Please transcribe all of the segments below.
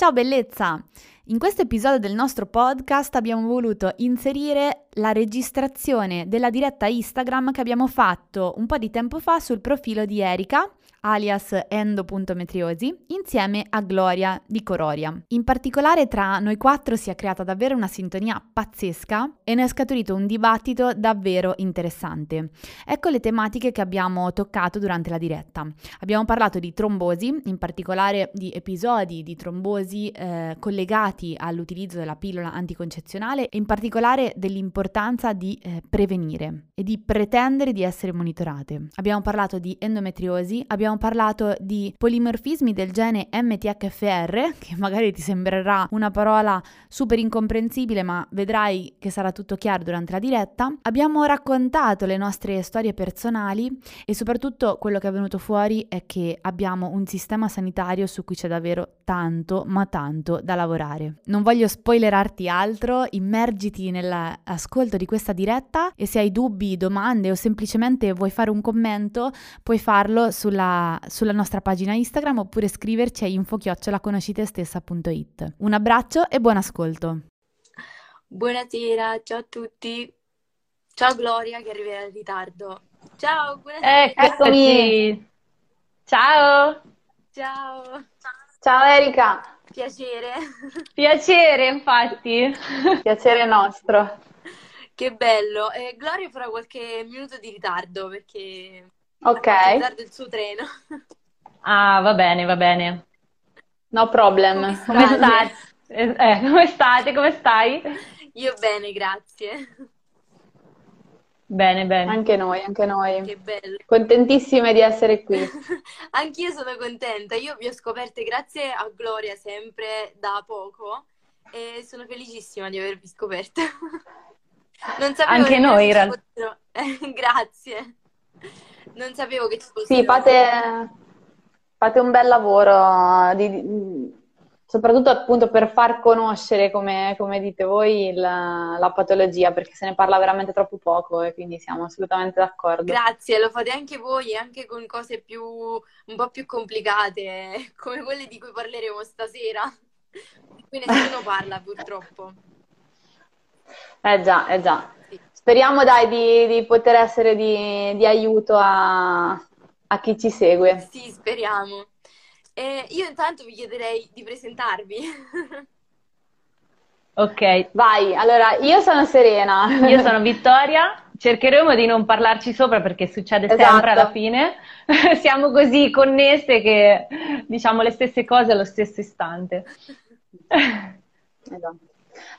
Ciao bellezza! In questo episodio del nostro podcast abbiamo voluto inserire la registrazione della diretta Instagram che abbiamo fatto un po' di tempo fa sul profilo di Erika, alias endo.metriosi, insieme a Gloria di Cororia. In particolare tra noi quattro si è creata davvero una sintonia pazzesca e ne è scaturito un dibattito davvero interessante. Ecco le tematiche che abbiamo toccato durante la diretta. Abbiamo parlato di trombosi, in particolare di episodi di trombosi eh, collegati all'utilizzo della pillola anticoncezionale e in particolare dell'importanza di eh, prevenire e di pretendere di essere monitorate. Abbiamo parlato di endometriosi, abbiamo abbiamo parlato di polimorfismi del gene MTHFR, che magari ti sembrerà una parola super incomprensibile, ma vedrai che sarà tutto chiaro durante la diretta. Abbiamo raccontato le nostre storie personali e soprattutto quello che è venuto fuori è che abbiamo un sistema sanitario su cui c'è davvero tanto, ma tanto da lavorare. Non voglio spoilerarti altro, immergiti nell'ascolto di questa diretta e se hai dubbi, domande o semplicemente vuoi fare un commento, puoi farlo sulla sulla nostra pagina Instagram oppure scriverci a info-conoscitestessa.it. Un abbraccio e buon ascolto. Buonasera, ciao a tutti. Ciao Gloria che arriverà in ritardo. Ciao, buonasera. Eccomi. Ciao. Ciao. Ciao Erika. Piacere. Piacere, infatti. Piacere nostro. Che bello. Eh, Gloria farà qualche minuto di ritardo perché Ok. Guarda il suo treno. Ah, va bene, va bene. No problem. Come, come state? Eh, eh, come state? Come stai? Io bene, grazie. Bene, bene. Anche noi, anche noi. Che bello. Contentissime di essere qui. Anch'io sono contenta. Io vi ho scoperte grazie a Gloria sempre da poco e sono felicissima di avervi scoperta. Anche noi, in realtà. grazie. Non sapevo che ci fosse. Sì, fate, fate un bel lavoro, di, soprattutto appunto per far conoscere, come, come dite voi, la, la, patologia, perché se ne parla veramente troppo poco e quindi siamo assolutamente d'accordo. Grazie, lo fate anche voi, anche con cose più, un po' più complicate, come quelle di cui parleremo stasera, di cui nessuno parla purtroppo. Eh già, eh già. Speriamo dai di, di poter essere di, di aiuto a, a, chi ci segue. Sì, speriamo. E io intanto vi chiederei di presentarvi. Ok, vai. Allora, io sono Serena. Io sono Vittoria. Cercheremo di non parlarci sopra perché succede esatto. sempre alla fine. Siamo così connesse che diciamo le stesse cose allo stesso istante. Esatto.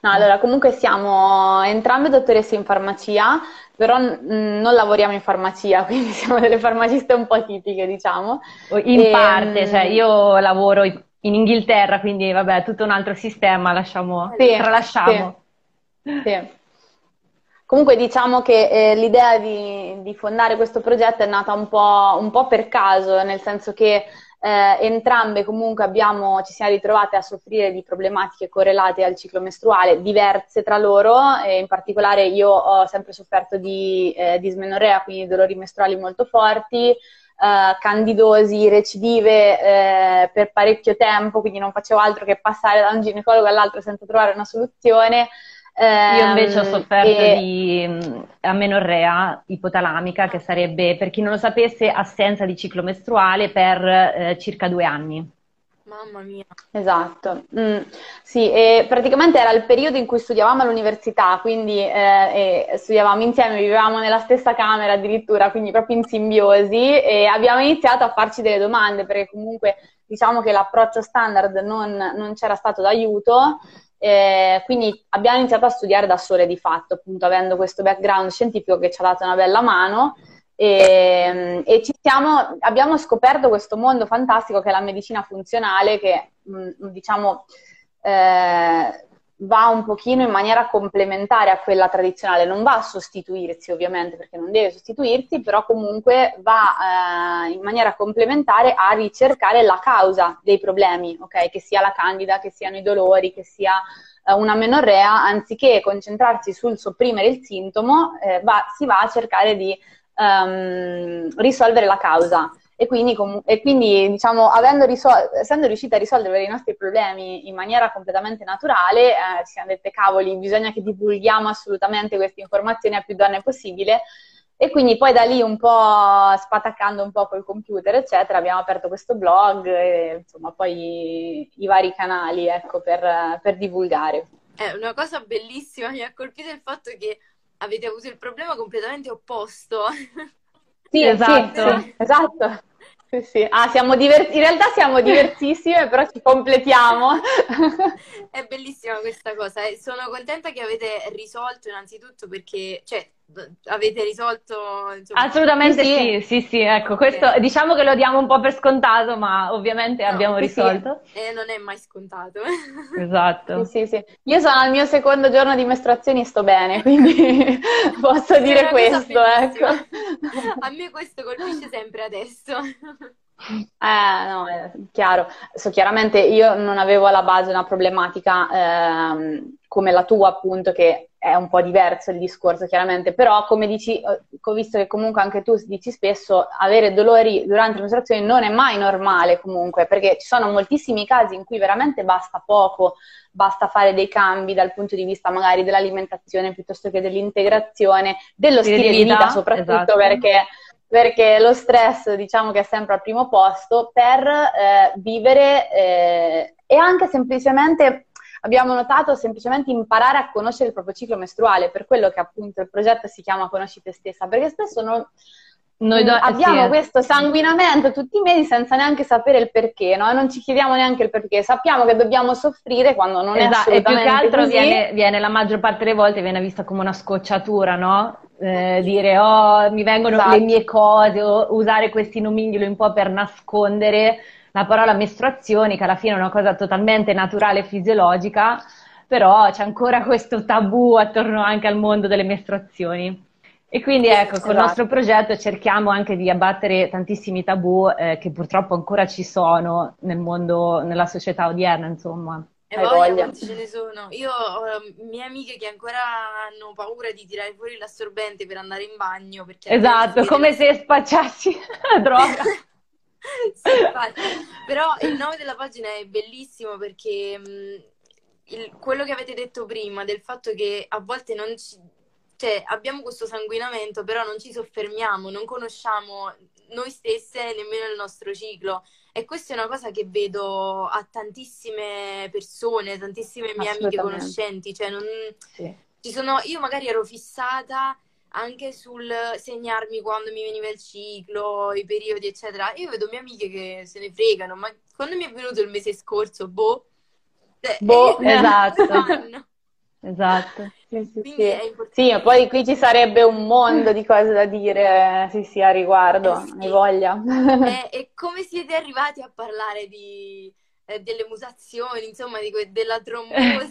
No, allora comunque siamo entrambe dottoresse in farmacia, però n- non lavoriamo in farmacia, quindi siamo delle farmaciste un po' tipiche, diciamo. In e, parte, cioè io lavoro in Inghilterra, quindi vabbè, tutto un altro sistema, lasciamo, sì, tralasciamo. Sì, sì. Comunque diciamo che eh, l'idea di, di, fondare questo progetto è nata un po', un po' per caso, nel senso che eh, entrambe comunque abbiamo, ci siamo ritrovate a soffrire di problematiche correlate al ciclo mestruale, diverse tra loro, e in particolare io ho sempre sofferto di eh, dismenorea, quindi dolori mestruali molto forti, Uh, candidosi, recidive eh, per parecchio tempo, quindi non facevo altro che passare da un ginecologo all'altro senza trovare una soluzione. Io invece ho sofferto e... di mm, amenorrea ipotalamica, che sarebbe, per chi non lo sapesse, assenza di ciclo mestruale per eh, circa due anni. Mamma mia. Esatto, mm, sì, e praticamente era il periodo in cui studiavamo all'università, quindi eh, studiavamo insieme, vivevamo nella stessa camera addirittura, quindi proprio in simbiosi e abbiamo iniziato a farci delle domande perché comunque diciamo che l'approccio standard non, non c'era stato d'aiuto eh, quindi abbiamo iniziato a studiare da sole di fatto, appunto avendo questo background scientifico che ci ha dato una bella mano. E, e siamo, abbiamo scoperto questo mondo fantastico che è la medicina funzionale, che mm, diciamo eh, va un pochino in maniera complementare a quella tradizionale, non va a sostituirsi ovviamente perché non deve sostituirsi, però comunque va eh, in maniera complementare a ricercare la causa dei problemi, ok? Che sia la candida, che siano i dolori, che sia eh, una menorrea, anziché concentrarsi sul sopprimere il sintomo, eh, va, si va a cercare di um, risolvere la causa. E quindi, com- e quindi diciamo, risol- essendo riusciti a risolvere i nostri problemi in maniera completamente naturale, eh, ci siamo dette cavoli, bisogna che divulghiamo assolutamente queste informazioni a più donne possibile. E quindi poi da lì un po' spataccando un po' col computer, eccetera, abbiamo aperto questo blog e insomma poi i, i vari canali, ecco, per, per divulgare. È una cosa bellissima, mi ha colpito il fatto che avete avuto il problema completamente opposto. Sì, esatto. Sì, sì, esatto. Sì, sì. Ah, siamo diver- in realtà siamo diversissime, però ci completiamo. È bellissima questa cosa e sono contenta che avete risolto innanzitutto perché, cioè, avete risolto insomma... assolutamente sì. sì sì sì ecco questo okay. diciamo che lo diamo un po' per scontato ma ovviamente no, abbiamo risolto sì. e non è mai scontato esatto sì, sì, io sono al mio secondo giorno di mestruazioni e sto bene quindi posso dire questo ecco a me questo colpisce sempre adesso eh, no, è chiaro. So, chiaramente io non avevo alla base una problematica ehm, come la tua, appunto, che è un po' diverso il discorso chiaramente, però come dici, eh, ho visto che comunque anche tu dici spesso, avere dolori durante le mestruazioni non è mai normale comunque, perché ci sono moltissimi casi in cui veramente basta poco, basta fare dei cambi dal punto di vista magari dell'alimentazione piuttosto che dell'integrazione, dello stile, stile di vita, vita soprattutto esatto. perché perché lo stress diciamo che è sempre al primo posto per eh, vivere eh, e anche semplicemente abbiamo notato semplicemente imparare a conoscere il proprio ciclo mestruale, per quello che appunto il progetto si chiama Conosci te stessa, perché spesso non, noi do- abbiamo sì. questo sanguinamento tutti i mesi senza neanche sapere il perché, no? non ci chiediamo neanche il perché, sappiamo che dobbiamo soffrire quando non esatto, è assolutamente E più che altro viene, viene, la maggior parte delle volte viene vista come una scocciatura, no? Eh, dire oh mi vengono esatto. le mie cose o usare questi nomignoli un po' per nascondere la parola mestruazioni, che alla fine è una cosa totalmente naturale e fisiologica, però c'è ancora questo tabù attorno anche al mondo delle mestruazioni. E quindi ecco, esatto. con il esatto. nostro progetto cerchiamo anche di abbattere tantissimi tabù eh, che purtroppo ancora ci sono nel mondo, nella società odierna, insomma. E voglia quanti ce ne sono. Io ho um, mie amiche che ancora hanno paura di tirare fuori l'assorbente per andare in bagno. esatto, come se spacciassi la droga. sì, Però il nome della pagina è bellissimo perché mh, il, quello che avete detto prima del fatto che a volte non ci, cioè, abbiamo questo sanguinamento, però non ci soffermiamo, non conosciamo noi stesse nemmeno il nostro ciclo. E questa è una cosa che vedo a tantissime persone, tantissime mie amiche conoscenti. Cioè non, sì. ci sono, io magari ero fissata anche sul segnarmi quando mi veniva il ciclo, i periodi, eccetera. Io vedo mie amiche che se ne fregano, ma quando mi è venuto il mese scorso, boh. Cioè, boh, eh, esatto. esatto. Sì, sì, sì. sì, poi qui ci sarebbe un mondo di cose da dire, sì, sì, a riguardo, eh, sì. hai voglia. Eh, e come siete arrivati a parlare di eh, delle mutazioni, insomma, di que- della trombosi.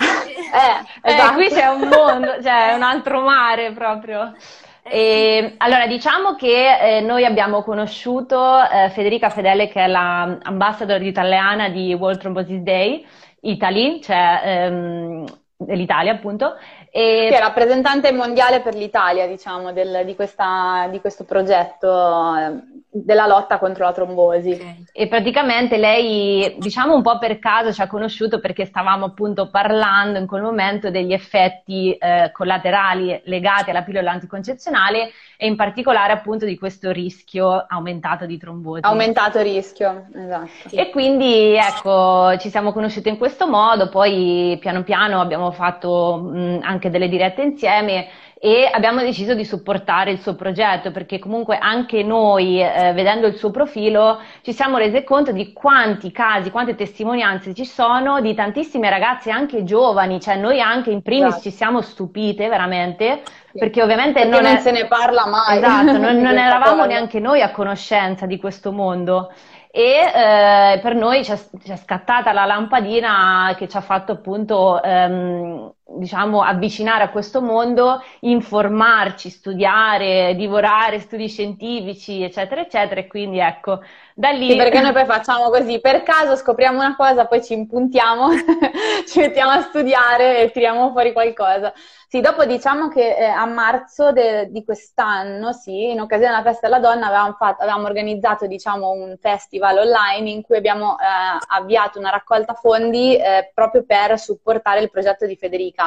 eh, esatto. qui c'è un mondo, cioè è un altro mare proprio. Eh, e, allora, diciamo che eh, noi abbiamo conosciuto eh, Federica Fedele, che è l'ambassador italiana di World Thrombosis Day Italy, cioè ehm, dell'Italia appunto. E... Che è rappresentante mondiale per l'Italia, diciamo, del, di, questa, di, questo progetto eh, della lotta contro la trombosi. Okay. E praticamente lei, diciamo un po' per caso, ci ha conosciuto perché stavamo appunto parlando in quel momento degli effetti eh, collaterali legati alla pillola anticoncezionale e in particolare appunto di questo rischio aumentato di trombosi. Aumentato rischio, esatto. E quindi ecco, ci siamo conosciute in questo modo, poi piano piano abbiamo fatto mh, anche delle dirette insieme e abbiamo deciso di supportare il suo progetto perché comunque anche noi, eh, vedendo il suo profilo, ci siamo rese conto di quanti casi, quante testimonianze ci sono di tantissime ragazze anche giovani, cioè noi anche in primis esatto. ci siamo stupite veramente perché ovviamente perché non, non è... se ne parla mai. Esatto, non, non eravamo neanche noi a conoscenza di questo mondo e eh, per noi c'è, scattata la lampadina che ci ha fatto appunto ehm, diciamo avvicinare a questo mondo, informarci, studiare, divorare studi scientifici, eccetera, eccetera. E quindi ecco, da lì. Sì, perché noi poi facciamo così, per caso scopriamo una cosa, poi ci impuntiamo, ci mettiamo a studiare e tiriamo fuori qualcosa. Sì, dopo diciamo che eh, a marzo de- di quest'anno, sì, in occasione della festa della donna avevamo, fatto, avevamo organizzato diciamo, un festival online in cui abbiamo eh, avviato una raccolta fondi eh, proprio per supportare il progetto di Federica.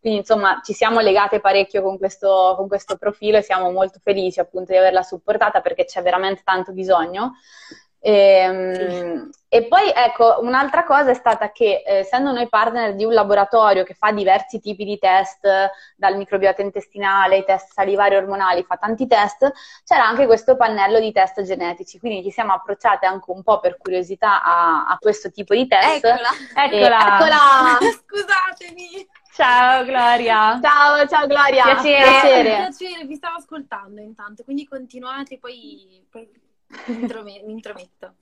Quindi insomma ci siamo legate parecchio con questo, con questo profilo e siamo molto felici appunto di averla supportata perché c'è veramente tanto bisogno. E, ehm, e, poi ecco, un'altra cosa è stata che eh, essendo noi partner di un laboratorio che fa diversi tipi di test, dal microbiota intestinale ai test salivari ormonali, fa tanti test, c'era anche questo pannello di test genetici, quindi ci siamo approcciate anche un po' per curiosità a, a questo tipo di test. Eccola! Eccola! eccola. Scusatemi! Ciao Gloria! Ciao, ciao Gloria! Piacere! Piacere, Piacere. vi stavo ascoltando intanto, quindi continuate, poi, poi mi intrometto.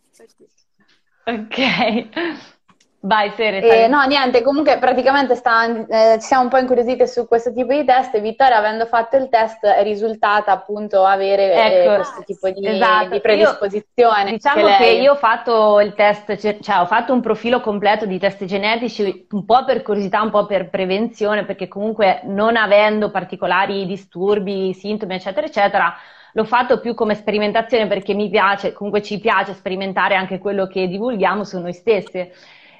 Ok. Vai, Sere. Eh, no, niente, comunque praticamente sta, eh, ci siamo un po' incuriosite su questo tipo di test e Vittoria, avendo fatto il test, è risultata appunto avere eh, ecco, questo tipo di, esatto. di predisposizione. Io, diciamo che, che, io ho fatto il test, cioè ho fatto un profilo completo di test genetici, un po' per curiosità, un po' per prevenzione, perché comunque non avendo particolari disturbi, sintomi, eccetera, eccetera, L'ho fatto più come sperimentazione perché mi piace, comunque ci piace sperimentare anche quello che divulghiamo su noi stesse.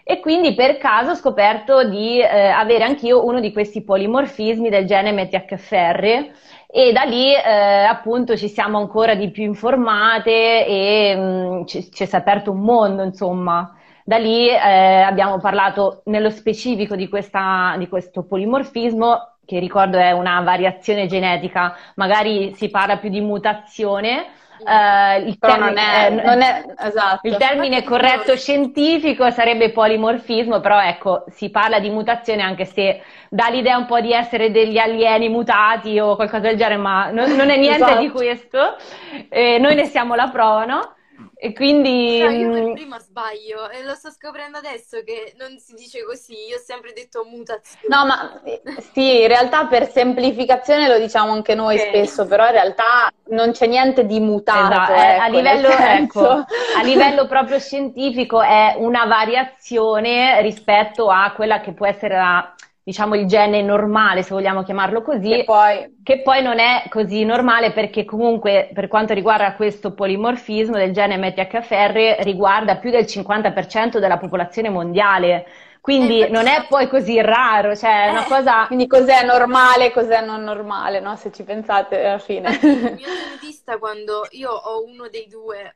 E quindi per caso ho scoperto di eh, avere anch'io uno di questi polimorfismi del gene MTHFR e da lì eh, appunto ci siamo ancora di più informate e mh, mm, ci, ci, è aperto un mondo, insomma. Da lì eh, abbiamo parlato nello specifico di, questa, di questo polimorfismo che ricordo è una variazione genetica, magari si parla più di mutazione. Uh, il, termine, non è, non è, esatto. il termine corretto scientifico sarebbe polimorfismo, però ecco, si parla di mutazione anche se dà l'idea un po' di essere degli alieni mutati o qualcosa del genere, ma non, non è niente esatto. di questo. Eh, noi ne siamo la prova, no? E quindi... Cioè, io per mm, prima sbaglio e lo sto scoprendo adesso che non si dice così, io ho sempre detto mutazione. No, ma eh, sì, in realtà per semplificazione lo diciamo anche noi okay. spesso, però in realtà non c'è niente di mutato. Esatto. Eh, ecco, a, livello, ecco, a livello proprio scientifico è una variazione rispetto a quella che può essere la diciamo il gene normale, se vogliamo chiamarlo così, che poi... che poi, non è così normale perché comunque per quanto riguarda questo polimorfismo del gene MTHFR riguarda più del 50% della popolazione mondiale. Quindi eh, non è poi così raro, cioè è una eh, cosa... Quindi cos'è normale, cos'è non normale, no? Se ci pensate alla fine. Il mio genetista quando io ho uno dei due,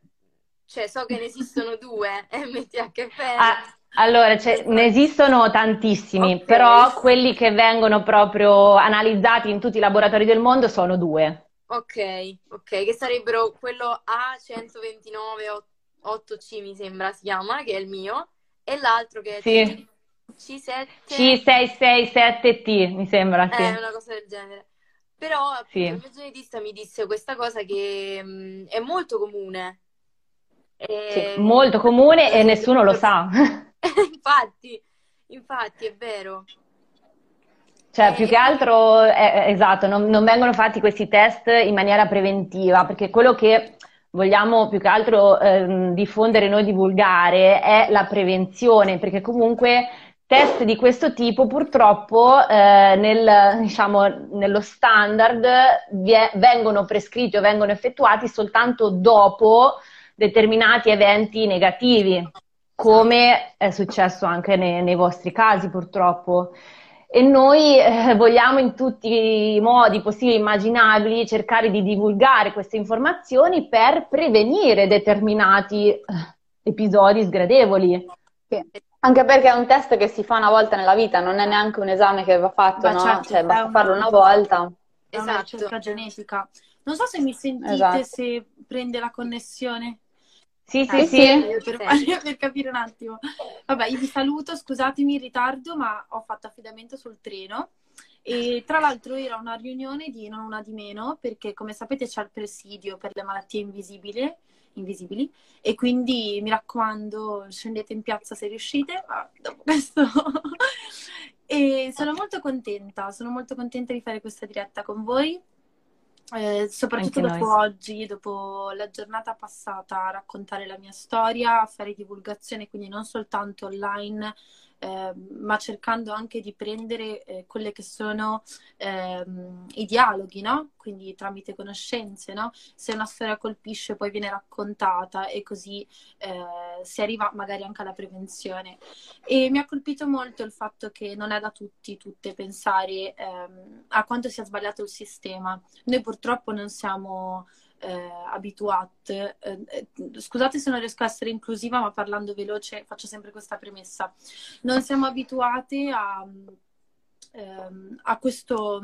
cioè so che ne esistono due MTHFR... Ah allora, cioè, ne esistono tantissimi, okay. però quelli che vengono proprio analizzati in tutti i laboratori del mondo sono due. Ok, ok, che sarebbero quello A129 8C mi sembra si chiama, che è il mio, e l'altro che è sì. C7... C667T mi sembra, sì. È una cosa del genere. Però sì. il mio genetista mi disse questa cosa che mh, mm, è molto comune. E... Sì, molto comune e nessuno lo sa. infatti, infatti, è vero. Cioè, più che altro, eh, esatto, non, non, vengono fatti questi test in maniera preventiva, perché quello che vogliamo più che altro eh, diffondere noi, divulgare, è la prevenzione, perché comunque test di questo tipo purtroppo eh, nel, diciamo, nello standard vie, vengono prescritti o vengono effettuati soltanto dopo determinati eventi negativi come è successo anche nei, nei vostri casi purtroppo. E noi eh, vogliamo in tutti i modi possibili e immaginabili cercare di divulgare queste informazioni per prevenire determinati eh, episodi sgradevoli. Sì. Anche perché è un test che si fa una volta nella vita, non è neanche un esame che va fatto, Ma no? Certo, cioè, basta farlo una volta. è esatto. una ricerca genetica. Non so se mi sentite, esatto. se prende la connessione. Sì, sì, eh, sì. Per, per, capire un attimo. Vabbè, io vi saluto, scusatemi il ritardo, ma ho fatto affidamento sul treno. E tra l'altro era una riunione di non una di meno, perché come sapete c'è il presidio per le malattie invisibili, invisibili e quindi mi raccomando scendete in piazza se riuscite, ma dopo questo... e sono molto contenta, sono molto contenta di fare questa diretta con voi eh, soprattutto Anche dopo noi. oggi, dopo la giornata passata, a raccontare la mia storia, a fare divulgazione, quindi non soltanto online, eh, ma cercando anche di prendere eh, quelli che sono ehm, i dialoghi, no? Quindi tramite conoscenze, no? Se una storia colpisce poi viene raccontata e così eh, si arriva magari anche alla prevenzione. E mi ha colpito molto il fatto che non è da tutti, tutte, pensare ehm, a quanto sia sbagliato il sistema. Noi purtroppo non siamo eh, abituate. Eh, eh, scusate se non riesco a essere inclusiva, ma parlando veloce faccio sempre questa premessa. Non siamo abituate a, ehm, a questo.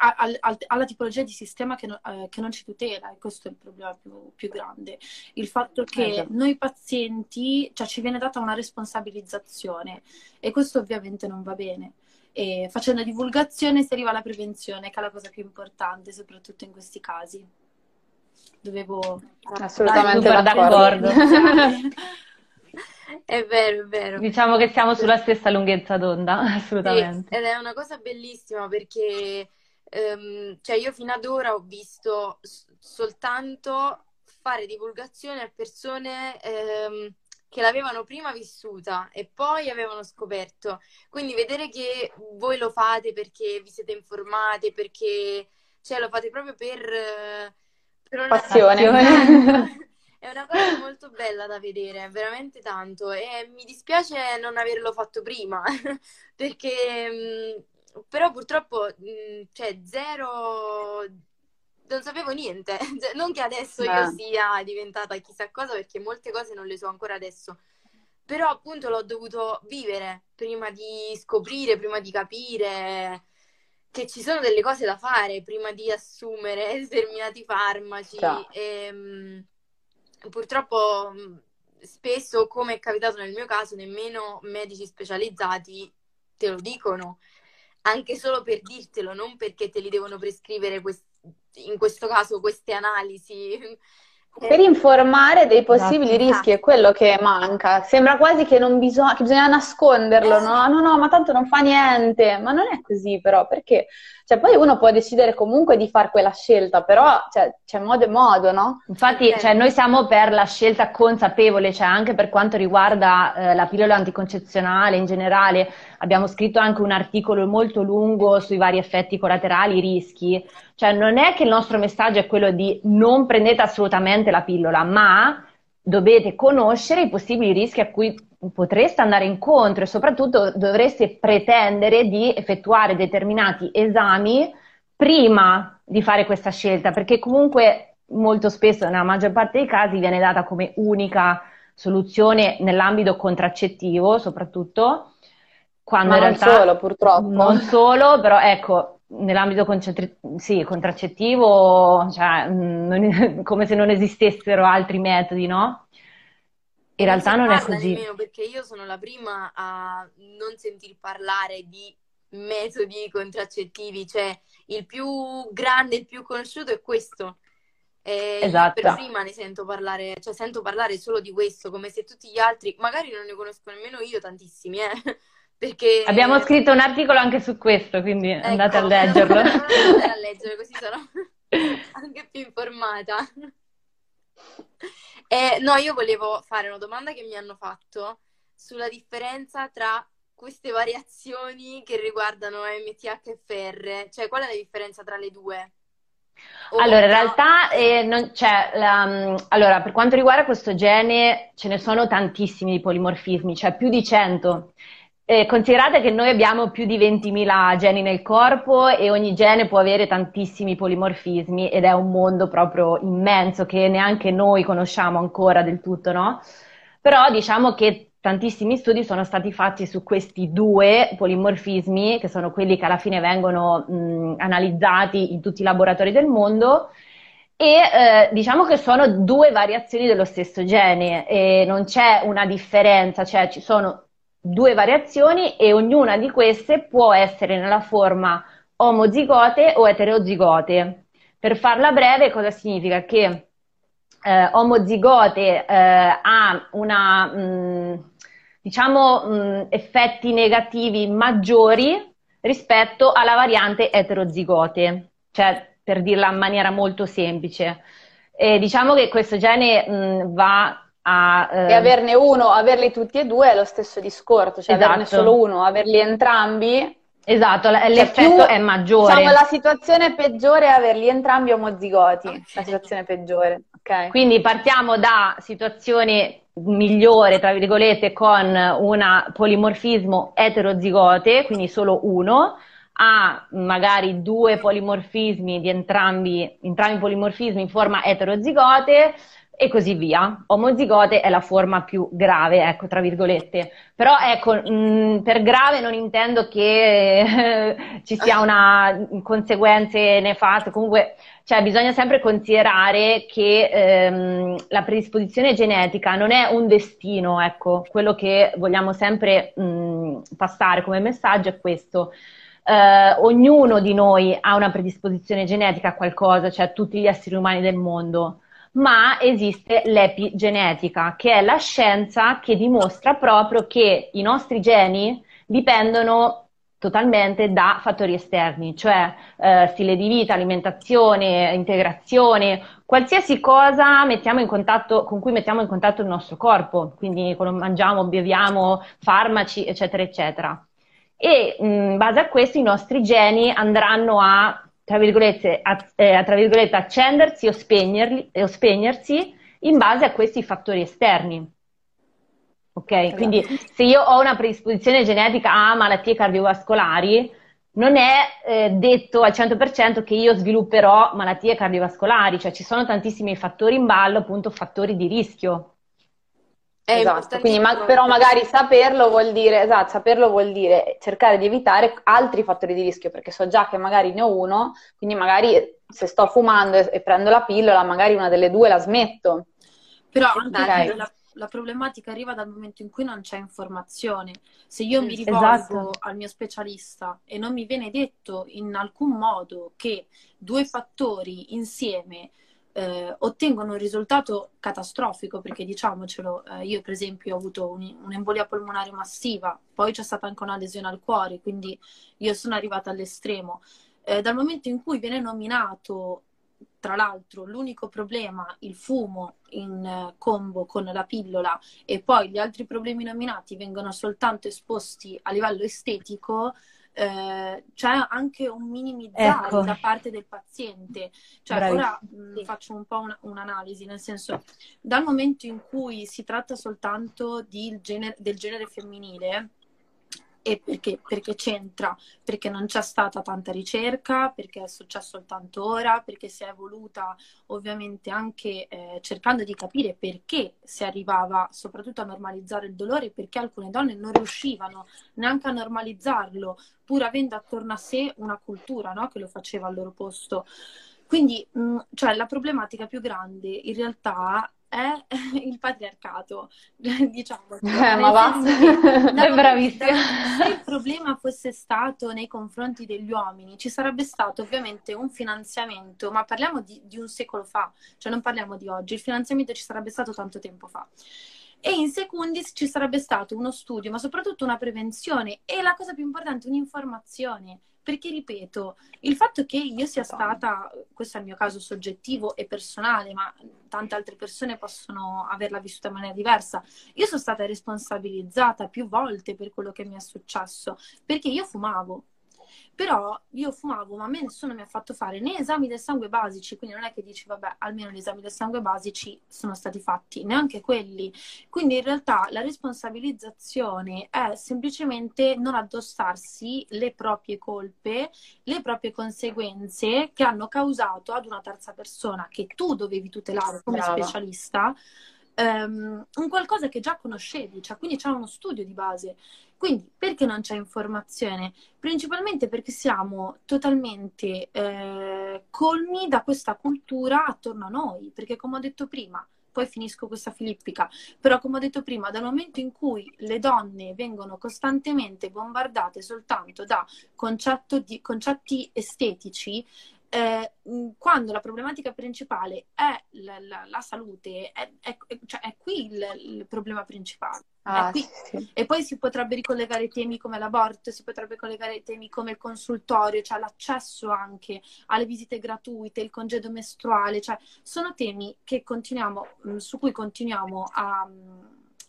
A, a, alla tipologia di sistema che, no, eh, che, non ci tutela e questo è il problema più, più grande. Il fatto che esatto. noi pazienti, cioè ci viene data una responsabilizzazione e questo ovviamente non va bene. E facendo divulgazione si arriva alla prevenzione, che è la cosa più importante, soprattutto in questi casi dovevo assolutamente d'accordo. è vero, è vero. Diciamo che siamo sulla stessa lunghezza d'onda, assolutamente. Sì, ed è una cosa bellissima perché um, cioè io fino ad ora ho visto soltanto fare divulgazione a persone um, che l'avevano prima vissuta e poi avevano scoperto. Quindi vedere che voi lo fate perché vi siete informate, perché cioè, lo fate proprio per... Uh, Passione. È una cosa molto bella da vedere, veramente tanto. E mi dispiace non averlo fatto prima, perché però purtroppo cioè zero non sapevo niente. Cioè, non che adesso Beh. io sia diventata chissà cosa, perché molte cose non le so ancora adesso. Però appunto l'ho dovuto vivere prima di scoprire, prima di capire che ci sono delle cose da fare prima di assumere determinati farmaci. E, um, purtroppo spesso, come è capitato nel mio caso, nemmeno medici specializzati te lo dicono, anche solo per dirtelo, non perché te li devono prescrivere quest- in questo caso queste analisi per informare dei possibili esatto. rischi è quello che manca. Sembra quasi che, non bisog- che bisogna nasconderlo, no? No, no, ma tanto non fa niente. Ma non è così però, perché cioè, poi uno può decidere comunque di fare quella scelta, però cioè, c'è modo e modo, no? Infatti, cioè, noi siamo per la scelta consapevole, cioè anche per quanto riguarda eh, la pillola anticoncezionale in generale. Abbiamo scritto anche un articolo molto lungo sui vari effetti collaterali, i rischi. Cioè, non è che il nostro messaggio è quello di non prendete assolutamente la pillola, ma dovete conoscere i possibili rischi a cui potreste andare incontro e soprattutto dovreste pretendere di effettuare determinati esami prima di fare questa scelta, perché comunque molto spesso, nella maggior parte dei casi, viene data come unica soluzione nell'ambito contraccettivo, soprattutto. Quando Ma in non realtà, solo, purtroppo. Non solo, però ecco, nell'ambito concentri- sì, contraccettivo, cioè, non, come se non esistessero altri metodi, no? In non realtà non è così. Nemmeno perché io sono la prima a non sentir parlare di metodi contraccettivi, cioè il più grande, il più conosciuto è questo. E esatto. per prima ne sento parlare, cioè sento parlare solo di questo, come se tutti gli altri, magari non ne conosco nemmeno io tantissimi, eh. Perché... Abbiamo scritto un articolo anche su questo, quindi ecco. andate a leggerlo. andate a leggere, così sono anche più informata. Eh, no, io volevo fare una domanda che mi hanno fatto sulla differenza tra queste variazioni che riguardano MTHFR, cioè qual è la differenza tra le due? O allora, in realtà eh, non, cioè, la, allora, per quanto riguarda questo gene ce ne sono tantissimi di polimorfismi, cioè più di 100. Eh, considerate che noi abbiamo più di 20.000 geni nel corpo e ogni gene può avere tantissimi polimorfismi ed è un mondo proprio immenso che neanche noi conosciamo ancora del tutto, no? Però diciamo che tantissimi studi sono stati fatti su questi due polimorfismi, che sono quelli che alla fine vengono mh, analizzati in tutti i laboratori del mondo. E eh, diciamo che sono due variazioni dello stesso gene e non c'è una differenza, cioè ci sono due variazioni e ognuna di queste può essere nella forma omozigote o eterozigote. Per farla breve, cosa significa? Che eh, omozigote eh, ha una, mh, mm, diciamo, mh, mm, effetti negativi maggiori rispetto alla variante eterozigote, cioè per dirla in maniera molto semplice. E diciamo che questo gene mh, va a, eh... E averne uno, averli tutti e due è lo stesso discorso, cioè esatto. averne solo uno, averli entrambi Esatto, cioè l'effetto più, è maggiore. Diciamo la situazione peggiore è averli entrambi omozigoti, okay. la situazione peggiore. Okay. Quindi partiamo da situazione migliore, tra virgolette, con un polimorfismo eterozigote, quindi solo uno, a magari due polimorfismi di entrambi, entrambi i polimorfismi in forma eterozigote, e così via. Omozigote è la forma più grave, ecco, tra virgolette. Però ecco, mh, mm, per grave non intendo che eh, ci sia una conseguenze nefaste, comunque cioè, bisogna sempre considerare che ehm, la predisposizione genetica non è un destino, ecco, quello che vogliamo sempre mh, mm, passare come messaggio è questo. Eh, ognuno di noi ha una predisposizione genetica a qualcosa, cioè tutti gli esseri umani del mondo ma esiste l'epigenetica, che è la scienza che dimostra proprio che i nostri geni dipendono totalmente da fattori esterni, cioè eh, stile di vita, alimentazione, integrazione, qualsiasi cosa contatto, con cui mettiamo in contatto il nostro corpo, quindi quando mangiamo, beviamo, farmaci, eccetera, eccetera. E in base a questo i nostri geni andranno a tra virgolette, a, eh, tra virgolette accendersi o, o, spegnersi in base a questi fattori esterni. Ok? Esatto. Quindi se io ho una predisposizione genetica a malattie cardiovascolari, non è eh, detto al 100% che io svilupperò malattie cardiovascolari, cioè ci sono tantissimi fattori in ballo, appunto fattori di rischio. È esatto, quindi ma, però magari saperlo vuol dire, esatto, saperlo vuol dire cercare di evitare altri fattori di rischio, perché so già che magari ne ho uno, quindi magari se sto fumando e, e prendo la pillola, magari una delle due la smetto. Però anche la, la, problematica arriva dal momento in cui non c'è informazione. Se io mi rivolgo esatto. al mio specialista e non mi viene detto in alcun modo che due fattori insieme eh, ottengono un risultato catastrofico, perché diciamocelo, eh, io per esempio ho avuto un, un'embolia polmonare massiva, poi c'è stata anche una lesione al cuore, quindi io sono arrivata all'estremo. Eh, dal momento in cui viene nominato, tra l'altro, l'unico problema, il fumo in eh, combo con la pillola, e poi gli altri problemi nominati vengono soltanto esposti a livello estetico, eh, c'è anche un minimizzare ecco. da parte del paziente. Cioè, Bravissimo. ora mh, faccio un po' un, un'analisi, nel senso, dal momento in cui si tratta soltanto gener- del genere femminile, e perché, perché c'entra? Perché non c'è stata tanta ricerca, perché è successo soltanto ora, perché si è evoluta ovviamente anche eh, cercando di capire perché si arrivava soprattutto a normalizzare il dolore, perché alcune donne non riuscivano neanche a normalizzarlo, pur avendo attorno a sé una cultura no? che lo faceva al loro posto. Quindi, mh, cioè, la problematica più grande in realtà è il patriarcato, diciamo. Eh, ma va, è bravissima. Se il problema fosse stato nei confronti degli uomini, ci sarebbe stato ovviamente un finanziamento, ma parliamo di, di un secolo fa, cioè non parliamo di oggi, il finanziamento ci sarebbe stato tanto tempo fa e in secundis ci sarebbe stato uno studio, ma soprattutto una prevenzione e la cosa più importante, un'informazione. Perché, ripeto, il fatto che io sia stata, questo è il mio caso soggettivo e personale, ma tante altre persone possono averla vissuta in maniera diversa, io sono stata responsabilizzata più volte per quello che mi è successo, perché io fumavo, però io fumavo, ma a me nessuno mi ha fatto fare né esami del sangue basici, quindi non è che dici, vabbè, almeno gli esami del sangue basici sono stati fatti, neanche quelli. Quindi in realtà la responsabilizzazione è semplicemente non addossarsi le proprie colpe, le proprie conseguenze che hanno causato ad una terza persona che tu dovevi tutelare come Brava. specialista um, un qualcosa che già conoscevi, cioè quindi c'è uno studio di base. Quindi perché non c'è informazione? Principalmente perché siamo totalmente eh, colmi da questa cultura attorno a noi, perché come ho detto prima, poi finisco questa filippica, però come ho detto prima, dal momento in cui le donne vengono costantemente bombardate soltanto da di, concetti estetici, eh, quando la problematica principale è la, la, la salute, è, è, cioè è qui il, il, problema principale. Ah, sì. E poi si potrebbe ricollegare temi come l'aborto, si potrebbe collegare temi come il consultorio, cioè l'accesso anche alle visite gratuite, il congedo mestruale, cioè sono temi su cui continuiamo a,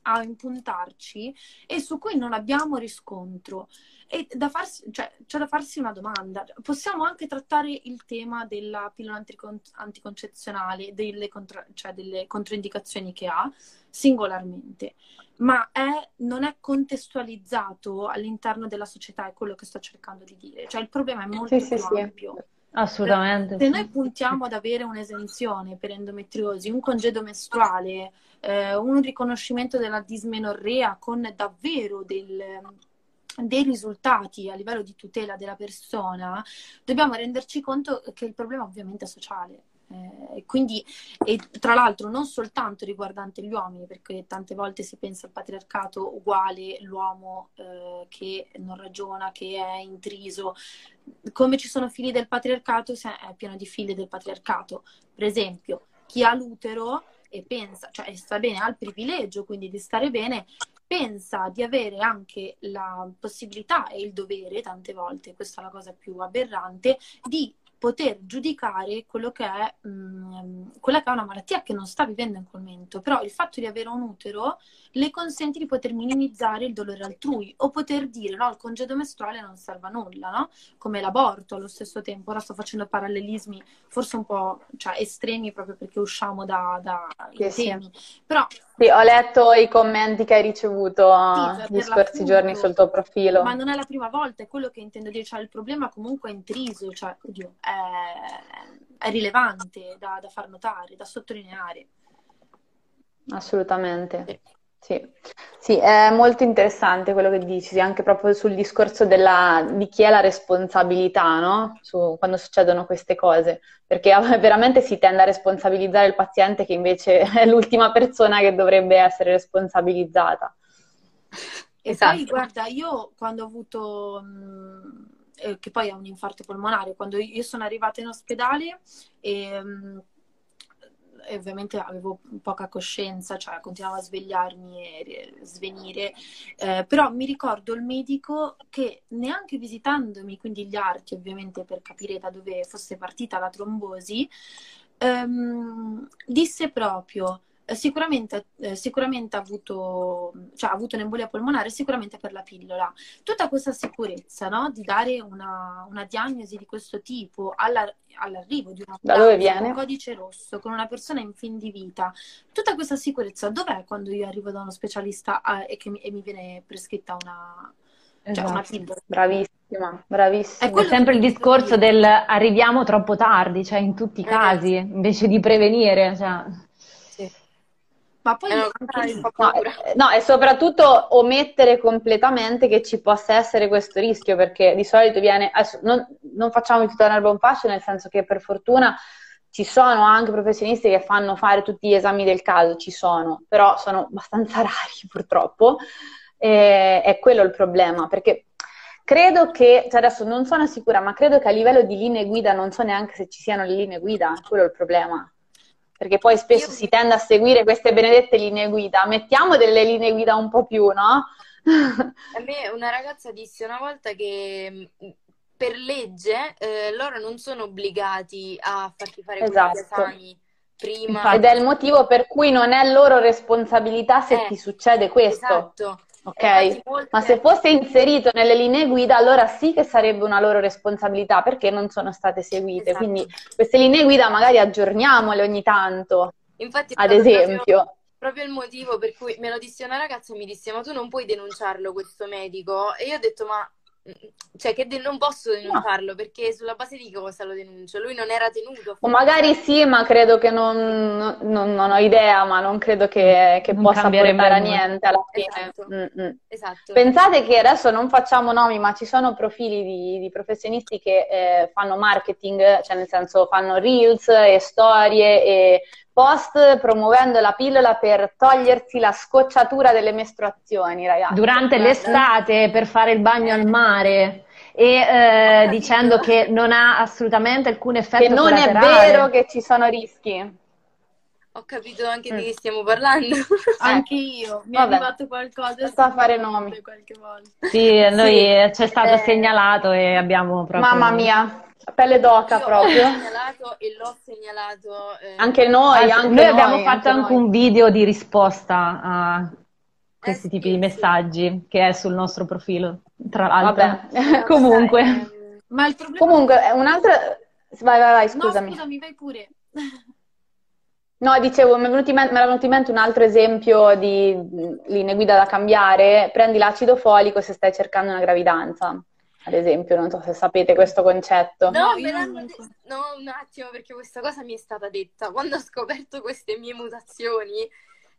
a impuntarci e su cui non abbiamo riscontro. E da farsi, cioè, c'è da farsi una domanda. Possiamo anche trattare il tema della pillola anticon- anticoncezionale, delle, contra- cioè delle controindicazioni che ha singolarmente, ma è, non è contestualizzato all'interno della società, è quello che sto cercando di dire. Cioè il problema è molto sì, più sì, ampio. Sì. Assolutamente. Se noi puntiamo ad avere un'esenzione per endometriosi, un congedo mestruale, eh, un riconoscimento della dismenorrea con davvero del, dei risultati a livello di tutela della persona, dobbiamo renderci conto che il problema ovviamente è sociale. Eh, quindi, e tra l'altro, non soltanto riguardante gli uomini, perché tante volte si pensa al patriarcato uguale, l'uomo eh, che non ragiona, che è intriso. Come ci sono figli del patriarcato, è pieno di figli del patriarcato. Per esempio, chi ha l'utero e pensa, cioè sta bene, ha il privilegio quindi di stare bene, pensa di avere anche la possibilità e il dovere, tante volte, questa è la cosa più aberrante, di poter giudicare quello che è, mh, mm, quella che è una malattia che non sta vivendo in quel momento, però il fatto di avere un utero le consente di poter minimizzare il dolore altrui o poter dire no, il congedo mestruale non serve a nulla, no? come l'aborto allo stesso tempo. Ora sto facendo parallelismi forse un po' cioè, estremi proprio perché usciamo da, da sì, temi. Sì. Però, sì, ho letto i commenti che hai ricevuto sì, gli scorsi giorni sul tuo profilo. Ma non è la prima volta, è quello che intendo dire, cioè il problema comunque è intriso, cioè, oddio, è, è rilevante da, da far notare, da sottolineare. Assolutamente. Sì. Sì. sì, è molto interessante quello che dici, anche proprio sul discorso della, di chi è la responsabilità, no? Su, quando succedono queste cose, perché veramente si tende a responsabilizzare il paziente che invece è l'ultima persona che dovrebbe essere responsabilizzata. E esatto. poi guarda, io quando ho avuto, mh, eh, che poi è un infarto polmonare, quando io sono arrivata in ospedale e... Mh, e ovviamente avevo poca coscienza, cioè continuavo a svegliarmi e svenire, eh, però mi ricordo il medico che neanche visitandomi, quindi gli arti ovviamente per capire da dove fosse partita la trombosi, ehm, disse proprio sicuramente, eh, sicuramente ha, avuto, cioè, ha avuto un'embolia polmonare, sicuramente per la pillola. Tutta questa sicurezza no? di dare una, una, diagnosi di questo tipo alla, all'arrivo di una da dove viene? un codice rosso con una persona in fin di vita, tutta questa sicurezza dov'è quando io arrivo da uno specialista eh, e, mi, e mi viene prescritta una, cioè, esatto. una pillola? Bravissima, bravissima. È, è sempre il discorso del arriviamo troppo tardi, cioè in tutti i eh, casi, invece di prevenire. Cioè. Ma poi eh, no, eh, no, e soprattutto omettere completamente che ci possa essere questo rischio, perché di solito viene. Adesso, non, non facciamo il tutorial un fascio, nel senso che per fortuna ci sono anche professionisti che fanno fare tutti gli esami del caso, ci sono, però sono abbastanza rari purtroppo. E, è quello il problema, perché credo che, cioè adesso non sono sicura, ma credo che a livello di linee guida non so neanche se ci siano le linee guida, quello è il problema perché poi spesso Io... si tende a seguire queste benedette linee guida. Mettiamo delle linee guida un po' più, no? a me una ragazza disse una volta che mm, per legge eh, loro non sono obbligati a farti fare esatto. questi esami prima. Ed è il motivo per cui non è loro responsabilità se eh, ti succede questo. Esatto. Ok, ma se fosse inserito nelle linee guida, allora sì che sarebbe una loro responsabilità perché non sono state seguite. Esatto. Quindi queste linee guida magari aggiorniamole ogni tanto. Infatti, ad esempio. Proprio, proprio, il motivo per cui me lo disse una ragazza e mi disse: Ma tu non puoi denunciarlo questo medico? E io ho detto: Ma cioè che de- non posso denunciarlo perché sulla base di cosa lo denuncio? Lui non era tenuto. O magari sì, ma credo che non, non, non ho idea, ma non credo che, che possa portare a niente alla fine. Esatto. Mm-mm. esatto. Pensate che adesso non facciamo nomi, ma ci sono profili di, di professionisti che eh, fanno marketing, cioè nel senso fanno reels e storie e post promuovendo la pillola per togliersi la scocciatura delle mestruazioni, ragazzi. Durante l'estate per fare il bagno al mare e eh, dicendo che non ha assolutamente alcun effetto Che non è vero che ci sono rischi. Ho capito anche di che stiamo parlando. Anche io, mi Vabbè. è arrivato qualcosa. Basta fare nomi. Qualche volta. Sì, a noi Sì. ci è stato Eh. segnalato e abbiamo proprio... Mamma mia, pelle d'oca Io proprio. L'ho segnalato e l'ho segnalato. eh, Anche noi, Ah, anche noi abbiamo fatto anche anche noi. un video di risposta a questi Eh, tipi sì, di sì. messaggi che è sul nostro profilo, tra l'altro. Vabbè. Comunque. ehm, Ma il problema... Comunque, è un'altra... Vai, vai, vai, No, scusami. scusami, vai pure. No, dicevo, mi è venuto in men- mi era venuto in mente un altro esempio di linee guida da cambiare. Prendi l'acido folico se stai cercando una gravidanza, ad esempio, non so se sapete questo concetto. No, de- no, un attimo, perché questa cosa mi è stata detta. Quando ho scoperto queste mie mutazioni,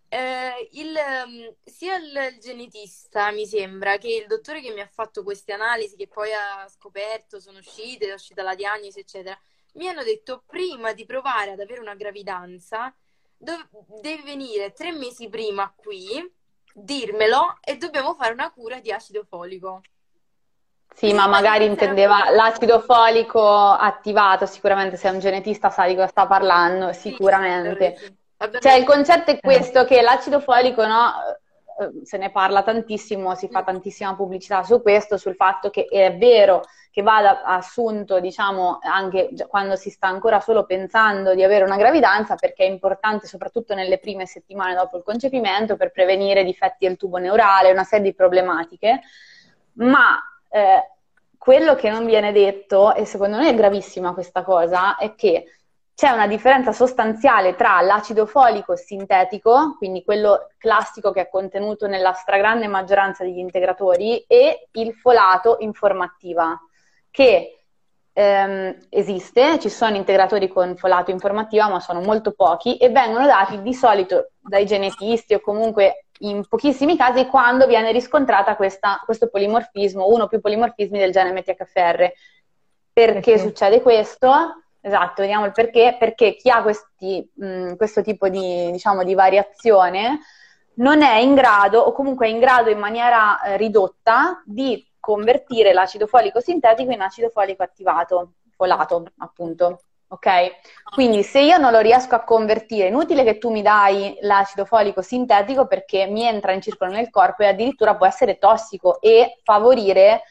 eh, il, ehm, sia il, il genetista, mi sembra, che il dottore che mi ha fatto queste analisi, che poi ha scoperto, sono uscite, è uscita la diagnosi, eccetera, mi hanno detto prima di provare ad avere una gravidanza, dov- devi venire tre mesi prima qui, dirmelo e dobbiamo fare una cura di acido folico. Sì, ma magari intendeva l'acido folico attivato, sicuramente se è un genetista sa di cosa sta parlando, sicuramente. Cioè, il concetto è questo, che l'acido folico, no, eh, se ne parla tantissimo, si fa tantissima pubblicità su questo, sul fatto che è vero che vada assunto, diciamo, anche quando si sta ancora solo pensando di avere una gravidanza, perché è importante soprattutto nelle prime settimane dopo il concepimento per prevenire difetti del tubo neurale, una serie di problematiche, ma eh, quello che non viene detto, e secondo me è gravissima questa cosa, è che c'è una differenza sostanziale tra l'acido folico sintetico, quindi quello classico che è contenuto nella stragrande maggioranza degli integratori, e il folato informativa, che ehm, esiste, ci sono integratori con folato informativa, ma sono molto pochi e vengono dati di solito dai genetisti o comunque in pochissimi casi quando viene riscontrata questa- questo polimorfismo, uno o più polimorfismi del gene MTHFR. Perché Perché? succede questo? Esatto, vediamo il perché. Perché chi ha questi, mh, questo tipo di, diciamo, di variazione non è in grado, o comunque è in grado in maniera eh, ridotta, di convertire l'acido folico sintetico in acido folico attivato, folato, appunto. Ok? Quindi se io non lo riesco a convertire, è inutile che tu mi dai l'acido folico sintetico perché mi entra in circolo nel corpo e addirittura può essere tossico e favorire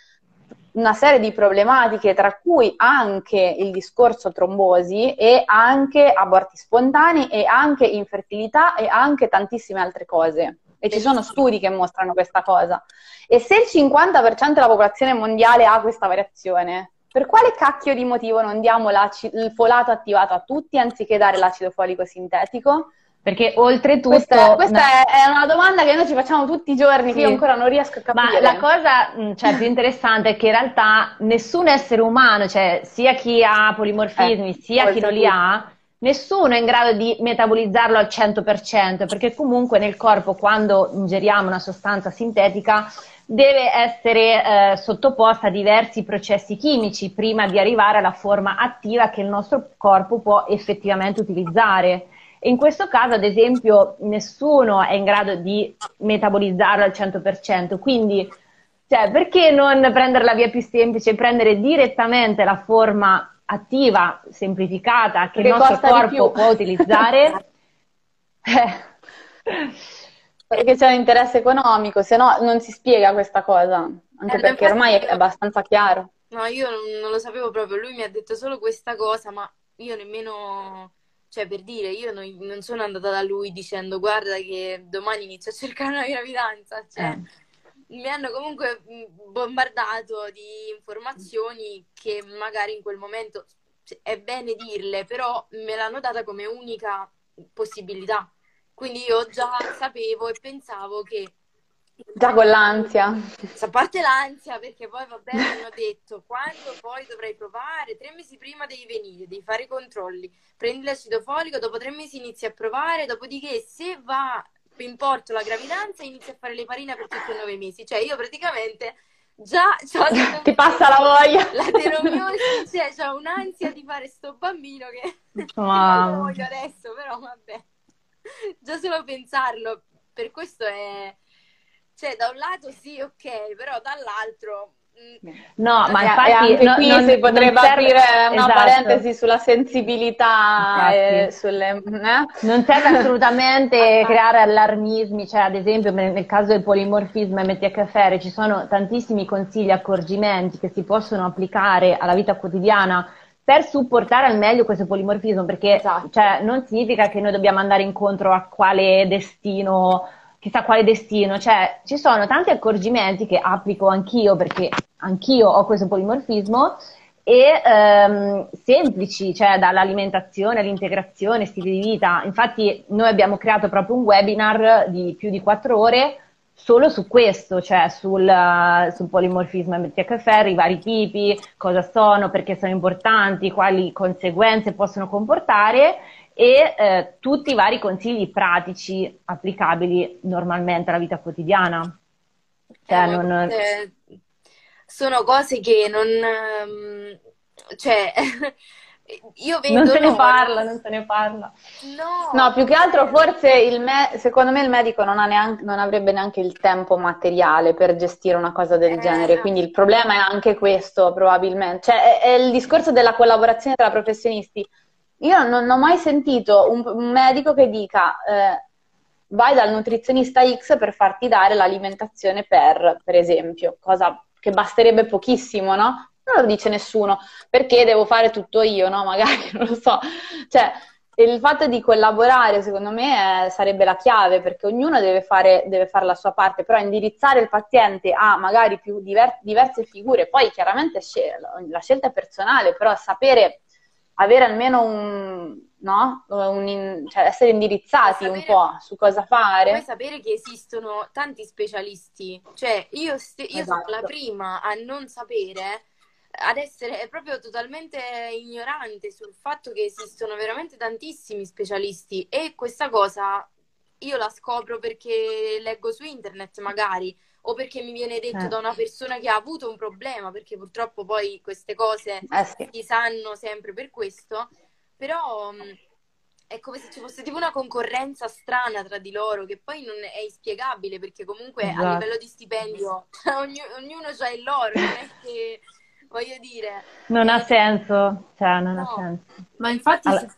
una serie di problematiche, tra cui anche il discorso trombosi e anche aborti spontanei e anche infertilità e anche tantissime altre cose. E ci sono studi che mostrano questa cosa. E se il 50% della popolazione mondiale ha questa variazione, per quale cacchio di motivo non diamo il folato attivato a tutti anziché dare l'acido folico sintetico? Perché oltretutto... Questa, questa no. è, una domanda che noi ci facciamo tutti i giorni, che io Sì. ancora non riesco a Ma capire. la cosa mh, cioè, più interessante è che in realtà nessun essere umano, cioè sia chi ha polimorfismi Eh, sia chi non li ha, nessuno è in grado di metabolizzarlo al 100%, perché comunque nel corpo quando ingeriamo una sostanza sintetica deve essere eh, sottoposta a diversi processi chimici prima di arrivare alla forma attiva che il nostro corpo può effettivamente utilizzare. E in questo caso, ad esempio, nessuno è in grado di metabolizzarlo al 100%, quindi cioè, perché non prendere la via più semplice, prendere direttamente la forma attiva, semplificata, che Perché il nostro corpo può utilizzare? Eh, Perché c'è un interesse economico, se no non si spiega questa cosa, anche Eh, perché ormai è abbastanza chiaro. No, io non, lo sapevo proprio, lui mi ha detto solo questa cosa, ma io nemmeno, cioè per dire, io non, non sono andata da lui dicendo guarda che domani inizio a cercare una gravidanza, cioè eh. mi hanno comunque mh, bombardato di informazioni che magari in quel momento cioè, è bene dirle, però me l'hanno data come unica possibilità. Quindi io già sapevo e pensavo che Già con l'ansia. A parte l'ansia, perché poi vabbè, mi hanno detto quando poi dovrai provare, tre mesi prima devi venire, devi fare i controlli, prendi l'acido folico, dopo tre mesi inizi a provare, dopodiché se va in porto la gravidanza inizi a fare le parine per tutti e nove mesi. Cioè io praticamente già ti passa la voglia la teromiosi cioè c'ho un'ansia di fare sto bambino che wow. lo voglio adesso però vabbè già solo pensarlo per questo è cioè da un lato sì ok però dall'altro mm, No, ma infatti anche no, qui non, si potrebbe serve... aprire una esatto. parentesi sulla sensibilità e sulle... Eh? Non serve assolutamente creare allarmismi, cioè ad esempio nel caso del polimorfismo MTHFR ci sono tantissimi consigli e accorgimenti che si possono applicare alla vita quotidiana per supportare al meglio questo polimorfismo, perché esatto. cioè, non significa che noi dobbiamo andare incontro a quale destino chissà quale destino, cioè ci sono tanti accorgimenti che applico anch'io perché anch'io ho questo polimorfismo e ehm, semplici, cioè dall'alimentazione all'integrazione, stili di vita. Infatti noi abbiamo creato proprio un webinar di più di quattro ore solo su questo, cioè sul, sul polimorfismo MTHFR, i vari tipi, cosa sono, perché sono importanti, quali conseguenze possono comportare e eh, tutti i vari consigli pratici applicabili normalmente alla vita quotidiana. Cioè, eh, non... Sono cose che non... Ehm, cioè, io vedo... Non se ne parla, non se ne parla. No, no più che altro forse il me- secondo me il medico non, neanche, non, avrebbe neanche il tempo materiale per gestire una cosa del eh, genere, quindi il problema è anche questo probabilmente. Cioè, è, è il discorso della collaborazione tra professionisti io non ho mai sentito un, un medico che dica eh, vai dal nutrizionista X per farti dare l'alimentazione per, per esempio, cosa che basterebbe pochissimo, no? Non lo dice nessuno, perché devo fare tutto io, no? Magari, non lo so. Cioè, il fatto di collaborare, secondo me, è, sarebbe la chiave, perché ognuno deve fare, deve fare, la sua parte, però indirizzare il paziente a magari più diver- diverse figure, poi chiaramente la scelta è personale, però sapere avere almeno un, no? un in, cioè essere indirizzati sapere, un po' su cosa fare. Puoi sapere che esistono tanti specialisti, cioè io, st- io esatto. sono la prima a non sapere, ad essere proprio totalmente ignorante sul fatto che esistono veramente tantissimi specialisti e questa cosa io la scopro perché leggo su internet magari o perché mi viene detto eh. da una persona che ha avuto un problema, perché purtroppo poi queste cose eh sì. si sanno sempre per questo, però mm, è come se ci fosse tipo una concorrenza strana tra di loro che poi non è inspiegabile perché comunque esatto. a livello di stipendio ognuno, ognuno ha il loro, non è che voglio dire... Non eh, ha senso, cioè non no. ha senso. Ma infatti... Allora... Se...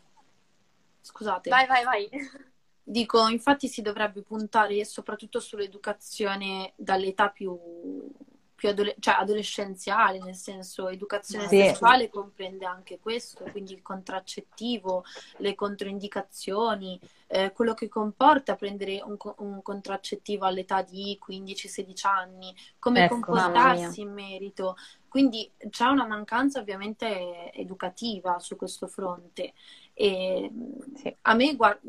Scusate. Vai, vai, vai. Dico, infatti si dovrebbe puntare soprattutto sull'educazione dall'età più, più adole- cioè adolescenziale, nel senso educazione sì. sessuale comprende anche questo, quindi il contraccettivo, le controindicazioni, eh, quello che comporta prendere un, un, contraccettivo all'età di 15-16 anni, come ecco, comportarsi in merito. Quindi c'è una mancanza ovviamente educativa su questo fronte. E sì. a me, guarda,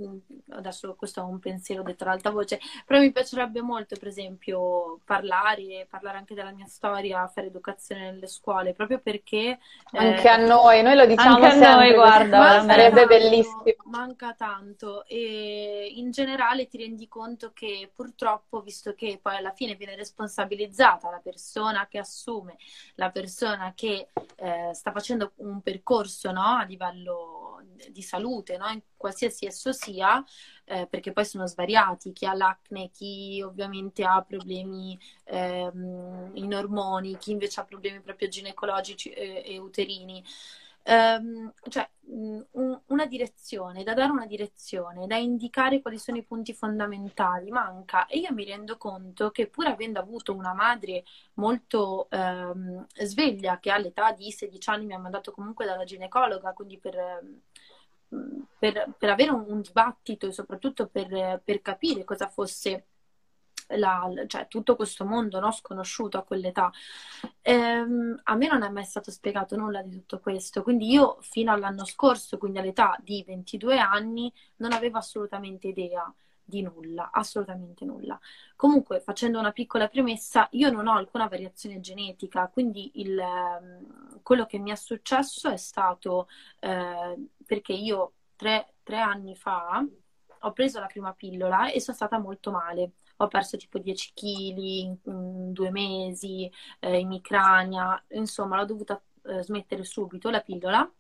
adesso questo è un pensiero detto ad alta voce, però mi piacerebbe molto, per esempio, parlare, parlare anche della mia storia, fare educazione nelle scuole, proprio perché... Anche eh, a noi, noi lo diciamo anche sempre, a noi, guarda, sarebbe bellissimo. Manca tanto e in generale ti rendi conto che purtroppo, visto che poi alla fine viene responsabilizzata la persona che assume, la persona che eh, sta facendo un percorso no, a livello di salute, no? qualsiasi esso sia, eh, perché poi sono svariati, chi ha l'acne, chi ovviamente ha problemi ehm, in ormoni, chi invece ha problemi proprio ginecologici e, e uterini. Um, cioè un, una direzione, da dare una direzione, da indicare quali sono i punti fondamentali, manca e io mi rendo conto che pur avendo avuto una madre molto um, sveglia che all'età di 16 anni mi ha mandato comunque dalla ginecologa, quindi per, per, per avere un, un, dibattito e soprattutto per, per capire cosa fosse la, cioè, tutto questo mondo no, sconosciuto a quell'età. Ehm, a me non è mai stato spiegato nulla di tutto questo, quindi io fino all'anno scorso, quindi all'età di 22 anni, non avevo assolutamente idea di nulla, assolutamente nulla. Comunque, facendo una piccola premessa, io non ho alcuna variazione genetica, quindi il, ehm, quello che mi è successo è stato eh, perché io tre, tre anni fa ho preso la prima pillola e sono stata molto male. Ho perso tipo 10 kg in, in due mesi, eh, emicrania, insomma, l'ho dovuta eh, smettere subito la pillola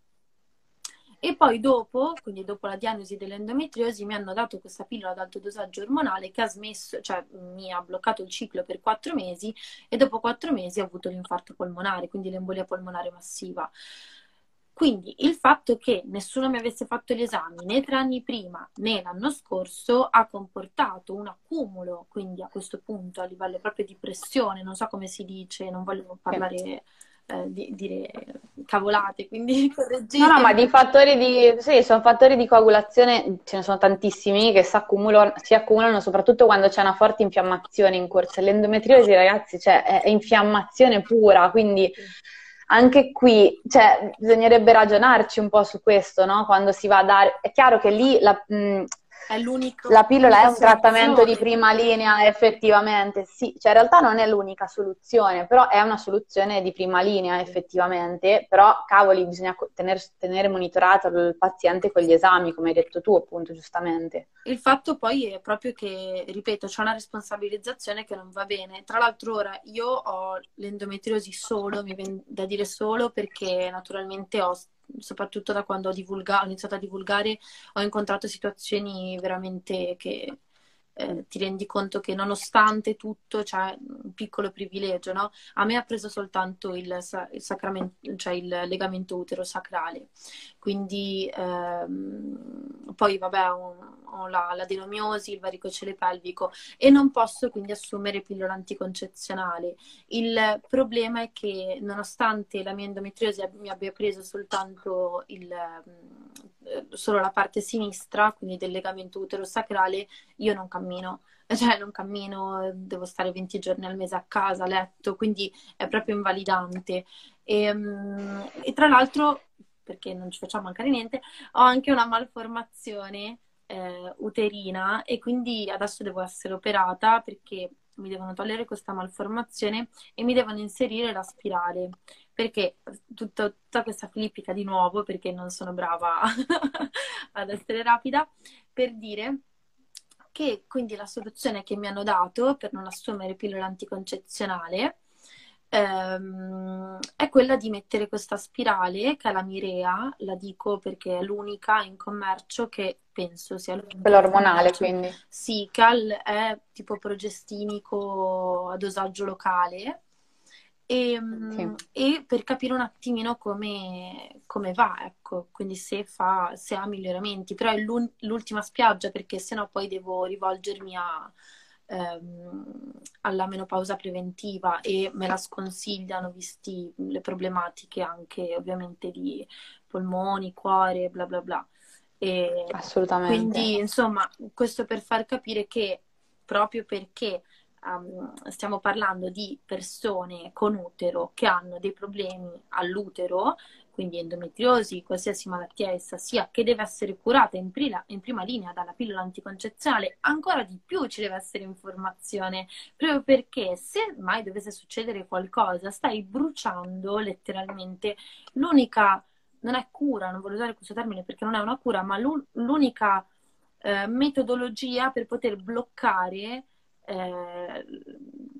e poi dopo, quindi dopo la diagnosi dell'endometriosi, mi hanno dato questa pillola ad alto dosaggio ormonale che ha smesso, cioè mi ha bloccato il ciclo per quattro mesi e dopo quattro mesi ho avuto l'infarto polmonare, quindi l'embolia polmonare massiva. Quindi il fatto che nessuno mi avesse fatto gli esami né tre anni prima né l'anno scorso ha comportato un accumulo, quindi a questo punto a livello proprio di pressione, non so come si dice, non voglio parlare eh, di, dire cavolate, quindi correggete. No, no, ma di fattori di, sì, sono fattori di coagulazione, ce ne sono tantissimi che si accumulano, soprattutto quando c'è una forte infiammazione in corso. L'endometriosi, ragazzi, cioè, è, è infiammazione pura, quindi anche qui cioè, bisognerebbe ragionarci un po' su questo, no? Quando si va a dare... È chiaro che lì la, mh, è l'unico. La pillola è un trattamento di prima linea, effettivamente, sì, cioè in realtà non è l'unica soluzione, però è una soluzione di prima linea, effettivamente, però cavoli, bisogna tenere, tenere monitorato il paziente con gli esami, come hai detto tu, appunto, giustamente. Il fatto poi è proprio che, ripeto, c'è una responsabilizzazione che non va bene. Tra l'altro ora io ho l'endometriosi solo, mi viene da dire solo, perché naturalmente ho soprattutto da quando ho, ho iniziato a divulgare, ho incontrato situazioni veramente che eh, ti rendi conto che nonostante tutto c'è un piccolo privilegio, no? A me ha preso soltanto il, il, cioè il legamento utero-sacrale, quindi ehm, poi vabbè ho, ho la, la denomiosi, il varicocele pelvico e non posso quindi assumere pillola anticoncezionale. Il problema è che nonostante la mia endometriosi mi abbia preso soltanto il, eh, solo la parte sinistra, quindi del legamento utero-sacrale, io non cammino cioè non cammino, devo stare 20 giorni al mese a casa, a letto, quindi è proprio invalidante. E, ehm, e, tra l'altro, perché non ci facciamo mancare niente, ho anche una malformazione eh, uterina e quindi adesso devo essere operata perché mi devono togliere questa malformazione e mi devono inserire la spirale perché tutta, tutta questa filippica di nuovo perché non sono brava ad essere rapida per dire che quindi la soluzione che mi hanno dato per non assumere pillola anticoncezionale ehm, è quella di mettere questa spirale che è la Mirea, la dico perché è l'unica in commercio che penso sia l'unica. Quella ormonale quindi. Sì, che è tipo progestinico a dosaggio locale. E, sì. e, per capire un attimino come, come, va, ecco, quindi se, fa, se ha miglioramenti, però è l'ultima spiaggia perché sennò poi devo rivolgermi a, ehm, alla menopausa preventiva e me la sconsigliano visti le problematiche anche ovviamente di polmoni, cuore, bla bla bla. E Assolutamente. Quindi insomma questo per far capire che proprio perché um, stiamo parlando di persone con utero che hanno dei problemi all'utero, quindi endometriosi, qualsiasi malattia essa sia, che deve essere curata in, prima, in prima linea dalla pillola anticoncezionale, ancora di più ci deve essere informazione, proprio perché se mai dovesse succedere qualcosa, stai bruciando letteralmente. L'unica, non è cura, non voglio usare questo termine perché non è una cura, ma l'unica eh, metodologia per poter bloccare eh,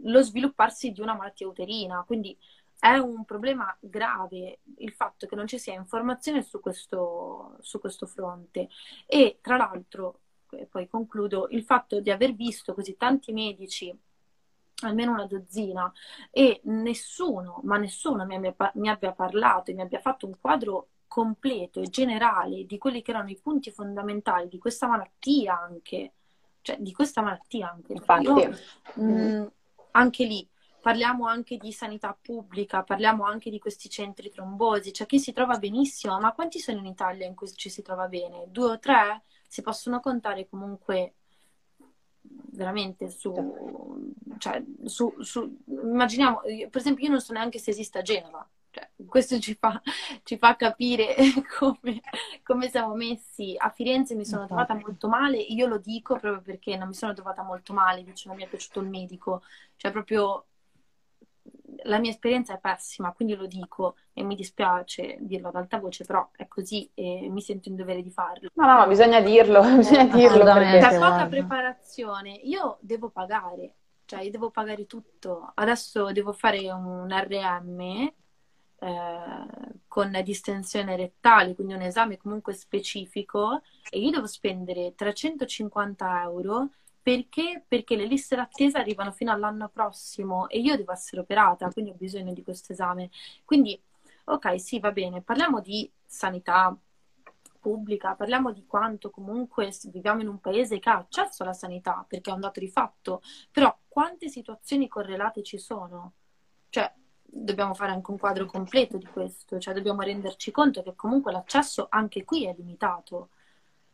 lo svilupparsi di una malattia uterina. Quindi è un problema grave il fatto che non ci sia informazione su questo, su questo fronte. E tra l'altro, e poi concludo, il fatto di aver visto così tanti medici almeno una dozzina, e nessuno, ma nessuno mi abbia, mi abbia parlato e mi abbia fatto un quadro completo e generale di quelli che erano i punti fondamentali di questa malattia anche, cioè di questa malattia anche. Infatti, Io, mh, mm, anche lì parliamo anche di sanità pubblica, parliamo anche di questi centri trombosi, cioè chi si trova benissimo, ma quanti sono in Italia in cui ci si trova bene? Due o tre? Si possono contare comunque veramente su, cioè, su, su immaginiamo, per esempio io non so neanche se esista Genova, Cioè, questo ci fa, ci fa capire come, come, siamo messi. A Firenze mi sono trovata molto male, io lo dico proprio perché non mi sono trovata molto male, dice non mi è piaciuto il medico, cioè proprio la mia esperienza è pessima, quindi lo dico e mi dispiace dirlo ad alta voce, però è così e mi sento in dovere di farlo. No, no, bisogna dirlo, bisogna dirlo. Da poca preparazione, io devo pagare, cioè io devo pagare tutto. Adesso devo fare un RM eh, con distensione rettale, quindi un esame comunque specifico e io devo spendere 350 euro perché? Perché le liste d'attesa arrivano fino all'anno prossimo e io devo essere operata, quindi ho bisogno di questo esame. Quindi, ok, sì, va bene, parliamo di sanità pubblica, parliamo di quanto comunque viviamo in un paese che ha accesso alla sanità, perché è un dato di fatto, però quante situazioni correlate ci sono? Cioè, dobbiamo fare anche un quadro completo di questo, cioè dobbiamo renderci conto che comunque l'accesso anche qui è limitato.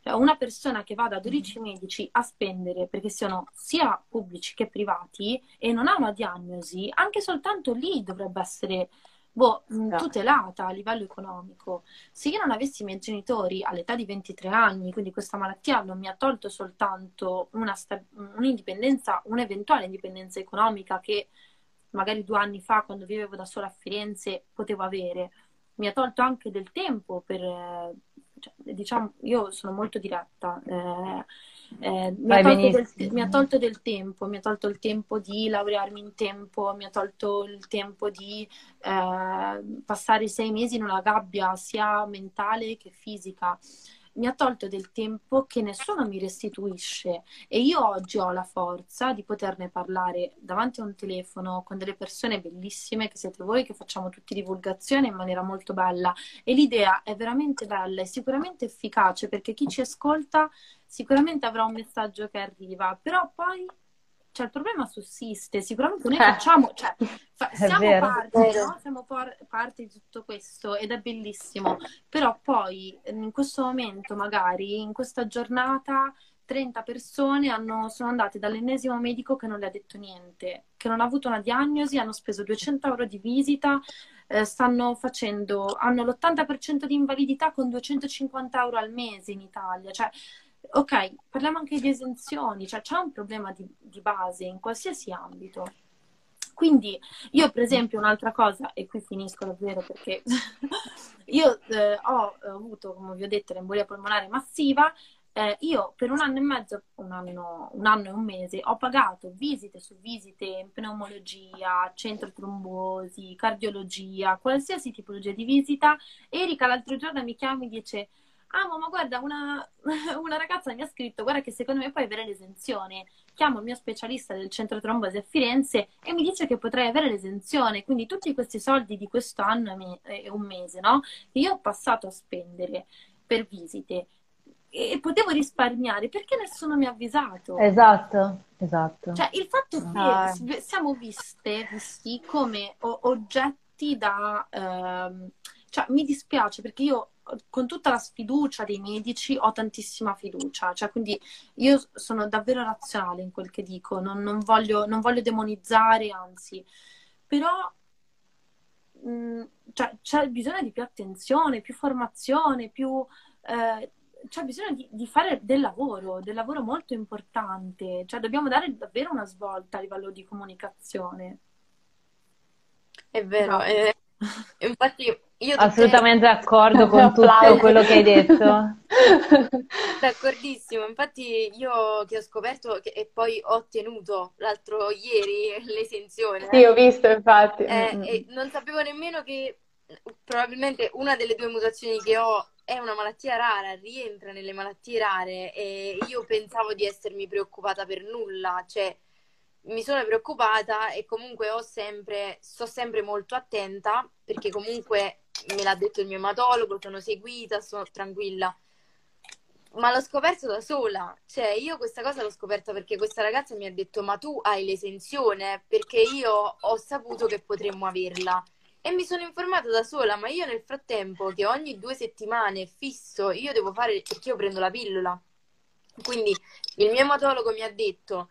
Cioè, una persona che va da 12 medici a spendere, perché siano sia pubblici che privati, e non ha una diagnosi, anche soltanto lì dovrebbe essere boh, tutelata a livello economico. Se io non avessi i miei genitori all'età di 23 anni, quindi questa malattia non mi ha tolto soltanto un'indipendenza, un'eventuale indipendenza economica che magari due anni fa, quando vivevo da sola a Firenze, potevo avere, mi ha tolto anche del tempo per, cioè, diciamo, io sono molto diretta. Eh, eh, mi, ha del, mi, ha tolto del tempo, mi ha tolto il tempo di laurearmi in tempo, mi ha tolto il tempo di eh, passare sei mesi in una gabbia sia mentale che fisica mi ha tolto del tempo che nessuno mi restituisce. E io oggi ho la forza di poterne parlare davanti a un telefono con delle persone bellissime che siete voi che facciamo tutti divulgazione in maniera molto bella. E l'idea è veramente bella e sicuramente efficace perché chi ci ascolta sicuramente avrà un messaggio che arriva, però poi cioè, il problema sussiste, sicuramente noi eh. facciamo, cioè, fa, siamo, parte, no? siamo por- parte di tutto questo ed è bellissimo, però poi in questo momento magari, in questa giornata, 30 persone hanno, sono andate dall'ennesimo medico che non le ha detto niente, che non ha avuto una diagnosi, hanno speso 200 euro di visita, eh, stanno facendo, hanno l'80% di invalidità con 250 euro al mese in Italia, cioè ok, parliamo anche di esenzioni, cioè c'è un problema di, di base in qualsiasi ambito. Quindi io per esempio un'altra cosa, e qui finisco davvero perché io eh, ho avuto, come vi ho detto, l'embolia polmonare massiva, eh, io per un anno e mezzo, un anno, un anno, e un mese, ho pagato visite su visite in pneumologia, centro trombosi, cardiologia, qualsiasi tipologia di visita. Erika l'altro giorno mi chiama e mi dice ah ma guarda una, una, ragazza mi ha scritto guarda che secondo me puoi avere l'esenzione chiamo il mio specialista del centro trombosi a Firenze e mi dice che potrei avere l'esenzione quindi tutti questi soldi di questo anno e un mese no? che io ho passato a spendere per visite e potevo risparmiare perché nessuno mi ha avvisato esatto esatto cioè il fatto che ah. siamo viste visti come oggetti da ehm, cioè mi dispiace perché io con tutta la sfiducia dei medici ho tantissima fiducia, cioè quindi io sono davvero razionale in quel che dico, non, non, voglio, non voglio, demonizzare, anzi, però mh, mm, cioè, c'è bisogno di più attenzione, più formazione, più... Eh, c'è bisogno di, di, fare del lavoro, del lavoro molto importante, cioè dobbiamo dare davvero una svolta a livello di comunicazione. È vero, no. eh, infatti io Assolutamente te... d'accordo con tutto quello che hai detto. D'accordissimo, infatti io che ho scoperto che, e poi ho ottenuto l'altro ieri l'esenzione. Sì, ho visto infatti. Eh, mm. e non sapevo nemmeno che probabilmente una delle due mutazioni che ho è una malattia rara, rientra nelle malattie rare e io pensavo di essermi preoccupata per nulla, cioè mi sono preoccupata e comunque ho sempre, sto sempre molto attenta perché comunque me l'ha detto il mio ematologo, sono seguita, sono tranquilla. Ma l'ho scoperto da sola, cioè io questa cosa l'ho scoperta perché questa ragazza mi ha detto ma tu hai l'esenzione perché io ho saputo che potremmo averla e mi sono informata da sola, ma io nel frattempo che ogni due settimane fisso io devo fare perché io prendo la pillola. Quindi il mio ematologo mi ha detto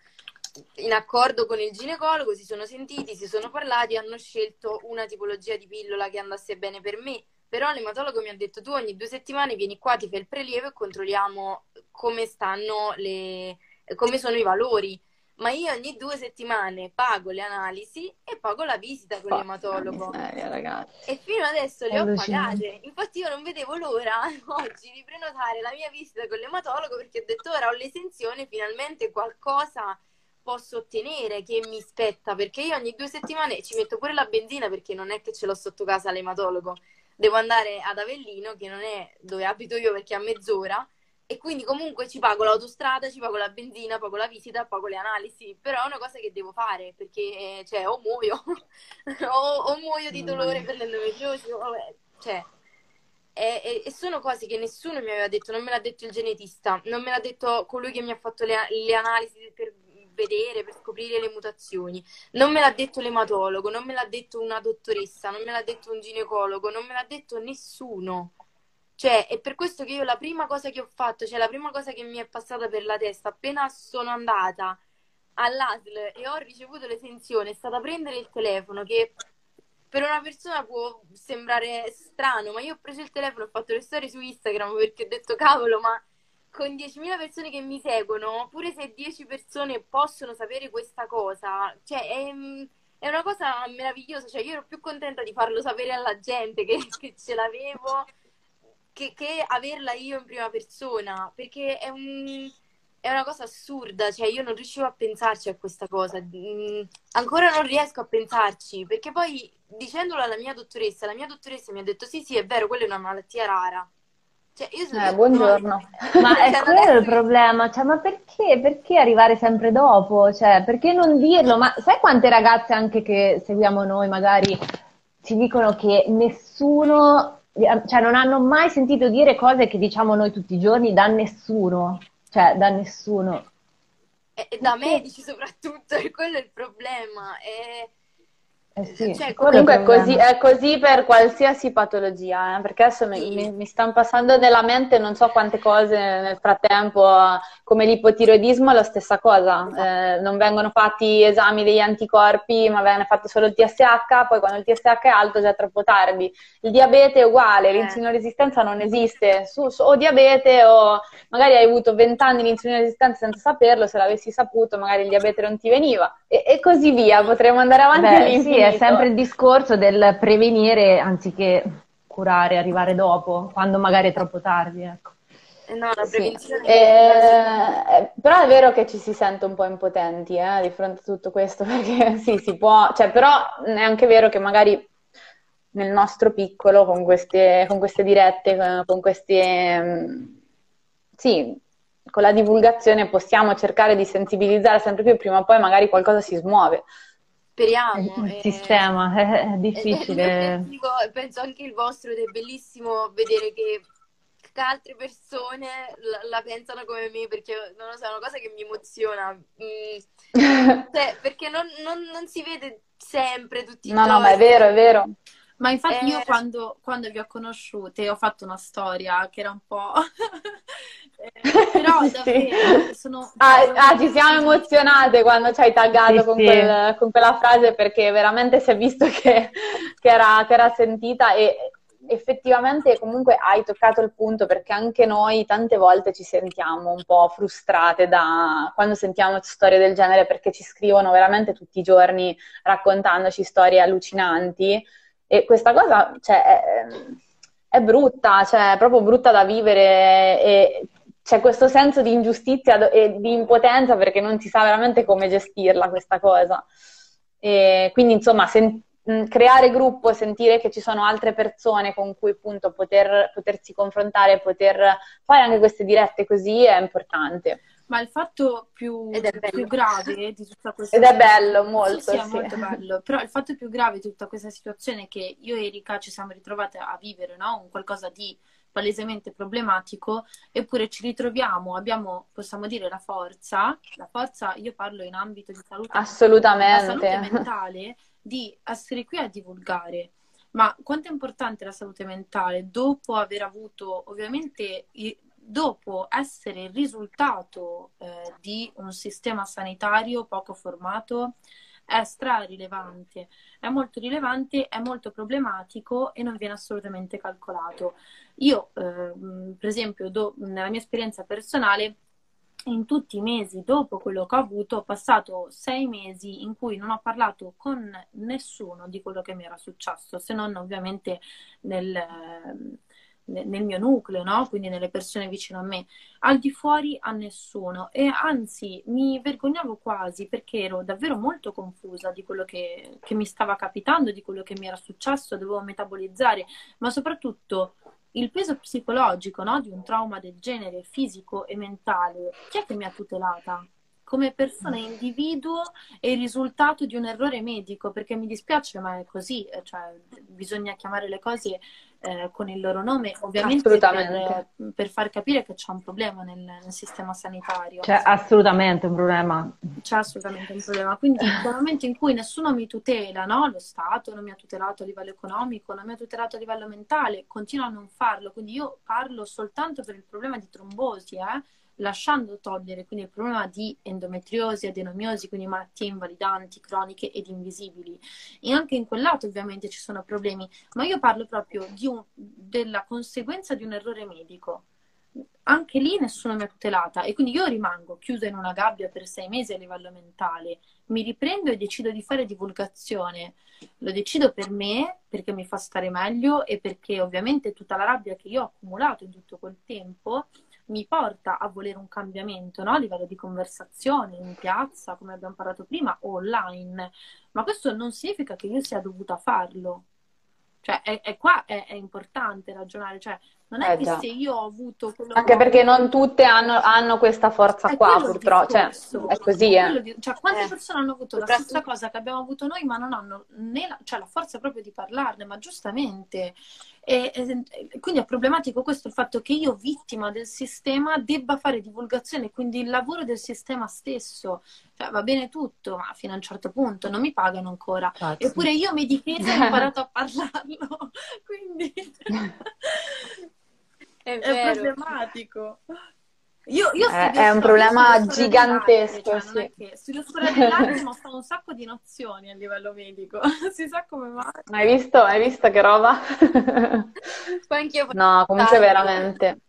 in accordo con il ginecologo, si sono sentiti, si sono parlati, hanno scelto una tipologia di pillola che andasse bene per me. Però l'ematologo mi ha detto tu ogni due settimane vieni qua, ti fai il prelievo e controlliamo come stanno le, come sono i valori ma io ogni due settimane pago le analisi e pago la visita con l'ematologo. Miseria, e fino adesso le ho pagate. Infatti io non vedevo l'ora oggi di prenotare la mia visita con l'ematologo perché ho detto ora ho l'esenzione, finalmente qualcosa posso ottenere che mi spetta, perché io ogni due settimane ci metto pure la benzina perché non è che ce l'ho sotto casa l'ematologo. Devo andare ad Avellino, che non è dove abito io perché è a mezz'ora, e quindi comunque ci pago l'autostrada, ci pago la benzina, pago la visita, pago le analisi, però è una cosa che devo fare perché cioè, o muoio o, o, muoio di dolore per l'endometriosi, cioè, e, e, e, sono cose che nessuno mi aveva detto, non me l'ha detto il genetista, non me l'ha detto colui che mi ha fatto le, le analisi per vedere, per scoprire le mutazioni, non me l'ha detto l'ematologo, non me l'ha detto una dottoressa, non me l'ha detto un ginecologo, non me l'ha detto nessuno. Cioè, è per questo che io la prima cosa che ho fatto, cioè la prima cosa che mi è passata per la testa appena sono andata all'ASL e ho ricevuto l'esenzione è stata prendere il telefono che per una persona può sembrare strano, ma io ho preso il telefono, ho fatto le storie su Instagram perché ho detto cavolo, ma con 10.000 persone che mi seguono, pure se 10 persone possono sapere questa cosa, cioè è, è una cosa meravigliosa, cioè io ero più contenta di farlo sapere alla gente che, che ce l'avevo che, che averla io in prima persona, perché è, un, è, una cosa assurda, cioè io non riuscivo a pensarci a questa cosa, mm, ancora non riesco a pensarci, perché poi dicendolo alla mia dottoressa, la mia dottoressa mi ha detto sì sì è vero, quella è una malattia rara. Cioè, io sono eh, buongiorno. Ma è cioè, quello il problema, cioè, ma perché, perché arrivare sempre dopo? Cioè, perché non dirlo? Ma sai quante ragazze anche che seguiamo noi magari ci dicono che nessuno cioè non hanno mai sentito dire cose che diciamo noi tutti i giorni da nessuno, cioè da nessuno. E da medici soprattutto, quello è il problema. E eh sì, cioè, comunque è così, è così, per qualsiasi patologia, eh? perché adesso sì. mi, mi, stanno passando nella mente non so quante cose nel frattempo, come l'ipotiroidismo è la stessa cosa, eh, non vengono fatti esami degli anticorpi ma viene fatto solo il TSH, poi quando il TSH è alto già è troppo tardi. Il diabete è uguale, eh. resistenza non esiste, su, su, o diabete o magari hai avuto 20 anni di resistenza senza saperlo, se l'avessi saputo magari il diabete non ti veniva e, e così via, potremmo andare avanti Beh, all'infinito. Sì, è sempre il discorso del prevenire anziché curare, arrivare dopo, quando magari è troppo tardi. Ecco. Eh, no, la prevenzione sì. eh, eh, però è vero che ci si sente un po' impotenti eh, di fronte a tutto questo, perché sì, si può, cioè, però è anche vero che magari nel nostro piccolo, con queste, con queste dirette, con queste, mm, sì, con la divulgazione possiamo cercare di sensibilizzare sempre più, prima o poi magari qualcosa si smuove. Speriamo. Il sistema è difficile. È, penso anche il vostro ed è bellissimo vedere che altre persone la, la, pensano come me perché non lo so, è una cosa che mi emoziona. Mm, cioè, perché non, non, non, si vede sempre tutti i no, giorni. No, ma è vero, è vero. Ma infatti eh... io quando, quando, vi ho conosciute ho fatto una storia che era un po'... eh, però davvero sono... Ah, ah, ci siamo emozionate quando ci hai taggato sì, con, sì. Quel, con, quella frase perché veramente si è visto che, che, era, che era sentita e effettivamente comunque hai toccato il punto perché anche noi tante volte ci sentiamo un po' frustrate da quando sentiamo storie del genere perché ci scrivono veramente tutti i giorni raccontandoci storie allucinanti e questa cosa cioè, è, è, brutta, cioè è proprio brutta da vivere e c'è questo senso di ingiustizia e di impotenza perché non si sa veramente come gestirla questa cosa. E quindi insomma sen- creare gruppo, sentire che ci sono altre persone con cui appunto poter, potersi confrontare, poter fare anche queste dirette così è importante. Ma il fatto più, più, grave di tutta questa Ed è bello, molto. Sì, sì, è molto bello. Però il fatto più grave di tutta questa situazione è che io e Erika ci siamo ritrovate a vivere, no? Un qualcosa di palesemente problematico, eppure ci ritroviamo, abbiamo, possiamo dire, la forza, la forza, io parlo in ambito di salute, Assolutamente. Salute mentale, di essere qui a divulgare. Ma quanto è importante la salute mentale dopo aver avuto ovviamente dopo essere il risultato eh, di un sistema sanitario poco formato, è stra-rilevante, è molto rilevante, è molto problematico e non viene assolutamente calcolato. Io, eh, per esempio, do, nella mia esperienza personale, in tutti i mesi dopo quello che ho avuto, ho passato sei mesi in cui non ho parlato con nessuno di quello che mi era successo, se non ovviamente nel, nel mio nucleo, no? quindi nelle persone vicino a me, al di fuori a nessuno e anzi mi vergognavo quasi perché ero davvero molto confusa di quello che, che mi stava capitando, di quello che mi era successo, dovevo metabolizzare, ma soprattutto il peso psicologico no? di un trauma del genere, fisico e mentale, chi è che mi ha tutelata? come persona individuo è il risultato di un errore medico, perché mi dispiace, ma è così, cioè, bisogna chiamare le cose eh, con il loro nome, ovviamente per, per, far capire che c'è un problema nel, nel, sistema sanitario. C'è assolutamente un problema. C'è assolutamente un problema. Quindi dal momento in cui nessuno mi tutela, no? lo Stato non mi ha tutelato a livello economico, non mi ha tutelato a livello mentale, continua a non farlo. Quindi io parlo soltanto per il problema di trombosi, eh? Lasciando togliere quindi il problema di endometriosi, adenomiosi, quindi malattie invalidanti, croniche ed invisibili. E anche in quel lato ovviamente ci sono problemi, ma io parlo proprio un, della conseguenza di un errore medico. Anche lì nessuno mi ha tutelata e quindi io rimango chiusa in una gabbia per sei mesi a livello mentale. Mi riprendo e decido di fare divulgazione. Lo decido per me, perché mi fa stare meglio e perché ovviamente tutta la rabbia che io ho accumulato in tutto quel tempo mi porta a volere un cambiamento no? a livello di conversazione in piazza, come abbiamo parlato prima, o online, ma questo non significa che io sia dovuta farlo. Cioè, è, è qua è, è, importante ragionare, cioè, non è eh, che già. se io ho avuto quello Anche perché non tutte hanno, hanno questa forza qua, purtroppo. Cioè, è così, eh. Di, cioè, quante eh. persone hanno avuto la stessa cosa che abbiamo avuto noi, ma non hanno né la, cioè, la forza proprio di parlarne, ma giustamente. E, e, quindi è problematico questo il fatto che io, vittima del sistema, debba fare divulgazione, quindi il lavoro del sistema stesso. Cioè, va bene tutto, ma fino a un certo punto non mi pagano ancora. Grazie. Eppure io mi difendo e ho imparato a parlarlo. quindi è, è problematico. Io, io è, è un problema gigantesco. Cioè, sì. studio storia dell'arte, ma ho un sacco di nozioni a livello medico. si sa come va. Hai visto? Hai visto che roba? Poi anch'io no, comunque veramente.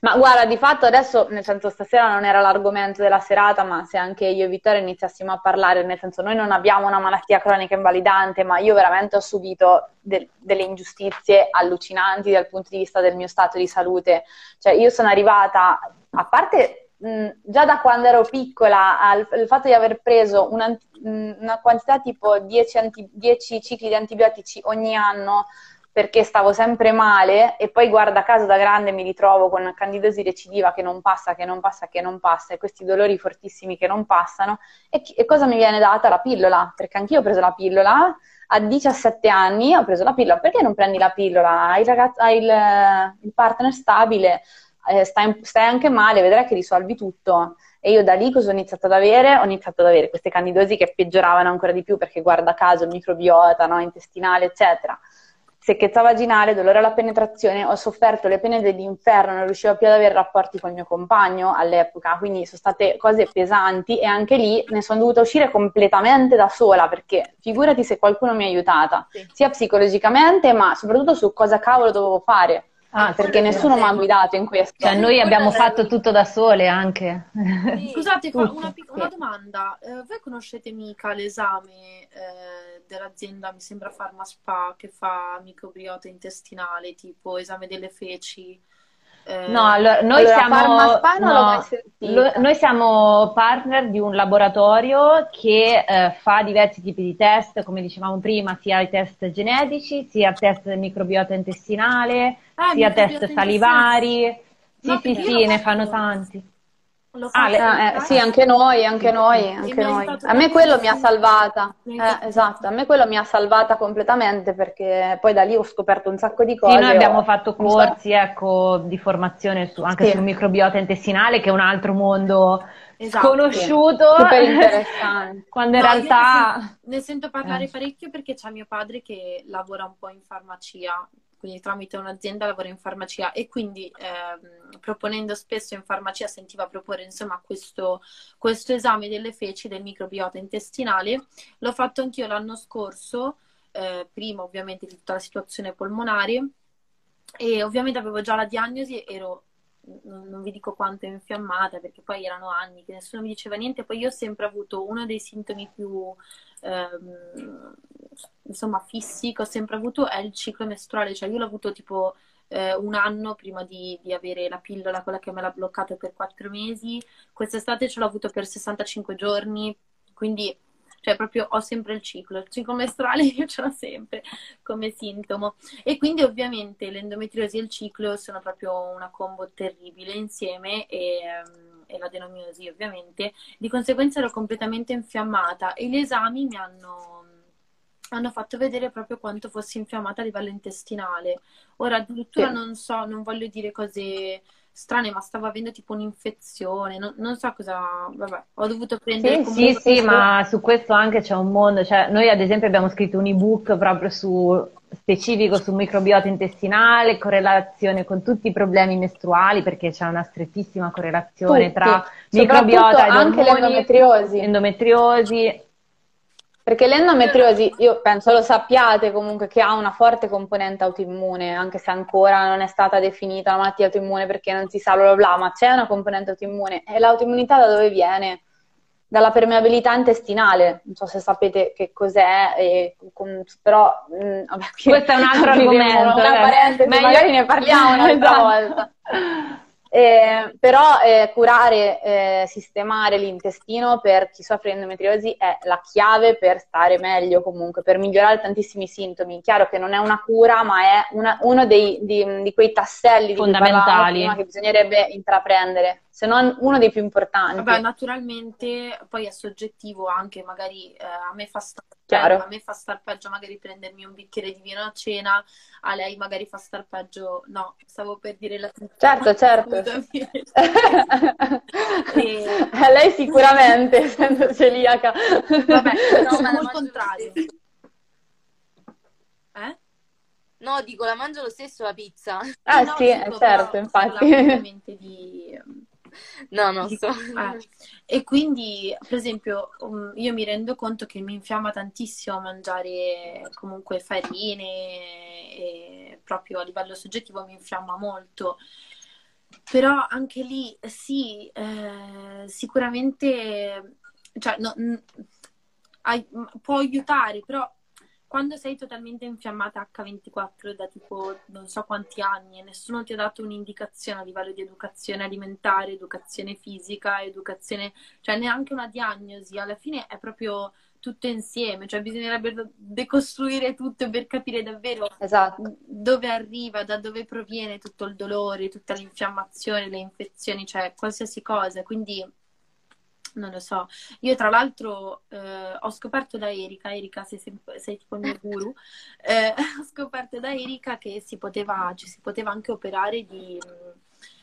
Ma guarda, di fatto adesso, nel senso stasera non era l'argomento della serata, ma se anche io e Vittorio iniziassimo a parlare, nel senso noi non abbiamo una malattia cronica invalidante, ma io veramente ho subito de- delle ingiustizie allucinanti dal punto di vista del mio stato di salute. Cioè io sono arrivata, a parte mh, già da quando ero piccola, al, al fatto di aver preso una, una quantità tipo 10, anti- 10 cicli di antibiotici ogni anno, perché stavo sempre male e poi guarda caso da grande mi ritrovo con candidosi recidiva che non passa, che non passa, che non passa e questi dolori fortissimi che non passano e, e cosa mi viene data? La pillola, perché anch'io ho preso la pillola a 17 anni ho preso la pillola, perché non prendi la pillola? Hai, ragazzo, hai il, il, partner stabile, eh, stai, stai, anche male, vedrai che risolvi tutto. E io da lì cosa ho iniziato ad avere? Ho iniziato ad avere queste candidosi che peggioravano ancora di più perché guarda caso microbiota no, intestinale, eccetera secchezza vaginale, dolore alla penetrazione, ho sofferto le pene dell'inferno, non riuscivo più ad avere rapporti con il mio compagno all'epoca, quindi sono state cose pesanti e anche lì ne sono dovuta uscire completamente da sola perché figurati se qualcuno mi ha aiutata, sì. sia psicologicamente ma soprattutto su cosa cavolo dovevo fare. Ah, perché nessuno mi ha guidato in questo. Cioè, noi abbiamo fatto tutto da sole anche. Sì. Scusate, una, una, domanda. Eh, voi conoscete mica l'esame eh, dell'azienda, mi sembra Pharmaspa, che fa microbiota intestinale, tipo esame delle feci? Eh, no, allora, noi, allora, siamo, no, lo, noi, siamo, partner di un laboratorio che eh, fa diversi tipi di test, come dicevamo prima, sia i test genetici, sia test del microbiota intestinale, ah, sia test salivari. Sì, no, sì, sì, ne fanno tanti. Ah, le, eh, sì, anche noi, anche noi, anche noi. A me quello mi ha salvata, eh, esatto, a me quello mi ha salvata completamente perché poi da lì ho scoperto un sacco di cose. Sì, noi abbiamo fatto corsi, ecco, di formazione su, anche sì. sul microbiota intestinale, che è un altro mondo esatto. sconosciuto. Super interessante. quando in no, realtà... Ne, ne, sento parlare eh. parecchio perché c'è mio padre che lavora un po' in farmacia quindi tramite un'azienda lavora in farmacia e quindi ehm, proponendo spesso in farmacia sentiva proporre insomma questo, questo esame delle feci del microbiota intestinale. L'ho fatto anch'io l'anno scorso, eh, prima ovviamente di tutta la situazione polmonare e ovviamente avevo già la diagnosi, ero non, non, vi dico quanto infiammata perché poi erano anni che nessuno mi diceva niente, poi io ho sempre avuto uno dei sintomi più ehm, insomma fissi che ho sempre avuto è il ciclo mestruale, cioè io l'ho avuto tipo eh, un anno prima di, di, avere la pillola, quella che me l'ha bloccato per quattro mesi, quest'estate ce l'ho avuto per 65 giorni, quindi cioè proprio ho sempre il ciclo, il ciclo mestruale io ce l'ho sempre come sintomo e quindi ovviamente l'endometriosi e il ciclo sono proprio una combo terribile insieme e, ehm, e l'adenomiosi ovviamente, di conseguenza ero completamente infiammata e gli esami mi hanno hanno fatto vedere proprio quanto fossi infiammata a livello intestinale. Ora addirittura sì. non so, non voglio dire cose strane, ma stavo avendo tipo un'infezione, non, non so cosa, vabbè, ho dovuto prendere... Sì, sì, sì, ma su questo anche c'è un mondo, cioè noi ad esempio abbiamo scritto un ebook proprio su specifico sul microbiota intestinale, correlazione con tutti i problemi mestruali, perché c'è una strettissima correlazione tutti. tra microbiota e anche l'endometriosi. endometriosi perché l'endometriosi, io penso lo sappiate comunque che ha una forte componente autoimmune, anche se ancora non è stata definita la malattia autoimmune perché non si sa bla bla bla, ma c'è una componente autoimmune. E l'autoimmunità da dove viene? Dalla permeabilità intestinale, non so se sapete che cos'è, e, con, però... Mh, mm, vabbè, Questo è un altro argomento. Una eh. parentesi, magari ne parliamo un'altra esatto. volta. Eh, però eh, curare, eh, sistemare l'intestino per chi soffre di endometriosi è la chiave per stare meglio comunque, per migliorare tantissimi sintomi. Chiaro che non è una cura, ma è una, uno dei, di, di, quei tasselli fondamentali che bisognerebbe intraprendere se non uno dei più importanti. Vabbè, naturalmente poi è soggettivo anche, magari eh, a me fa star peggio, a me fa star peggio magari prendermi un bicchiere di vino a cena, a lei magari fa star peggio, no, stavo per dire la Certo, certo. e... A lei sicuramente, essendo celiaca. Vabbè, no, ma il contrario. Eh? No, dico, la mangio lo stesso la pizza. Ah no, sì, dico, certo, infatti. Di, No, non so. Eh. E quindi, per esempio, um, io mi rendo conto che mi infiamma tantissimo mangiare comunque farine proprio a livello soggettivo mi infiamma molto. Però anche lì sì, eh, sicuramente cioè, no, può aiutare, però quando sei totalmente infiammata H24 da tipo non so quanti anni e nessuno ti ha dato un'indicazione a livello di educazione alimentare, educazione fisica, educazione, cioè neanche una diagnosi, alla fine è proprio tutto insieme, cioè bisognerebbe decostruire tutto per capire davvero esatto. dove arriva, da dove proviene tutto il dolore, tutta l'infiammazione, le infezioni, cioè qualsiasi cosa. Quindi non lo so. Io tra l'altro eh, ho scoperto da Erika, Erika sei, sei tipo il mio guru, eh, ho scoperto da Erika che si poteva, ci si poteva anche operare di mh, mm,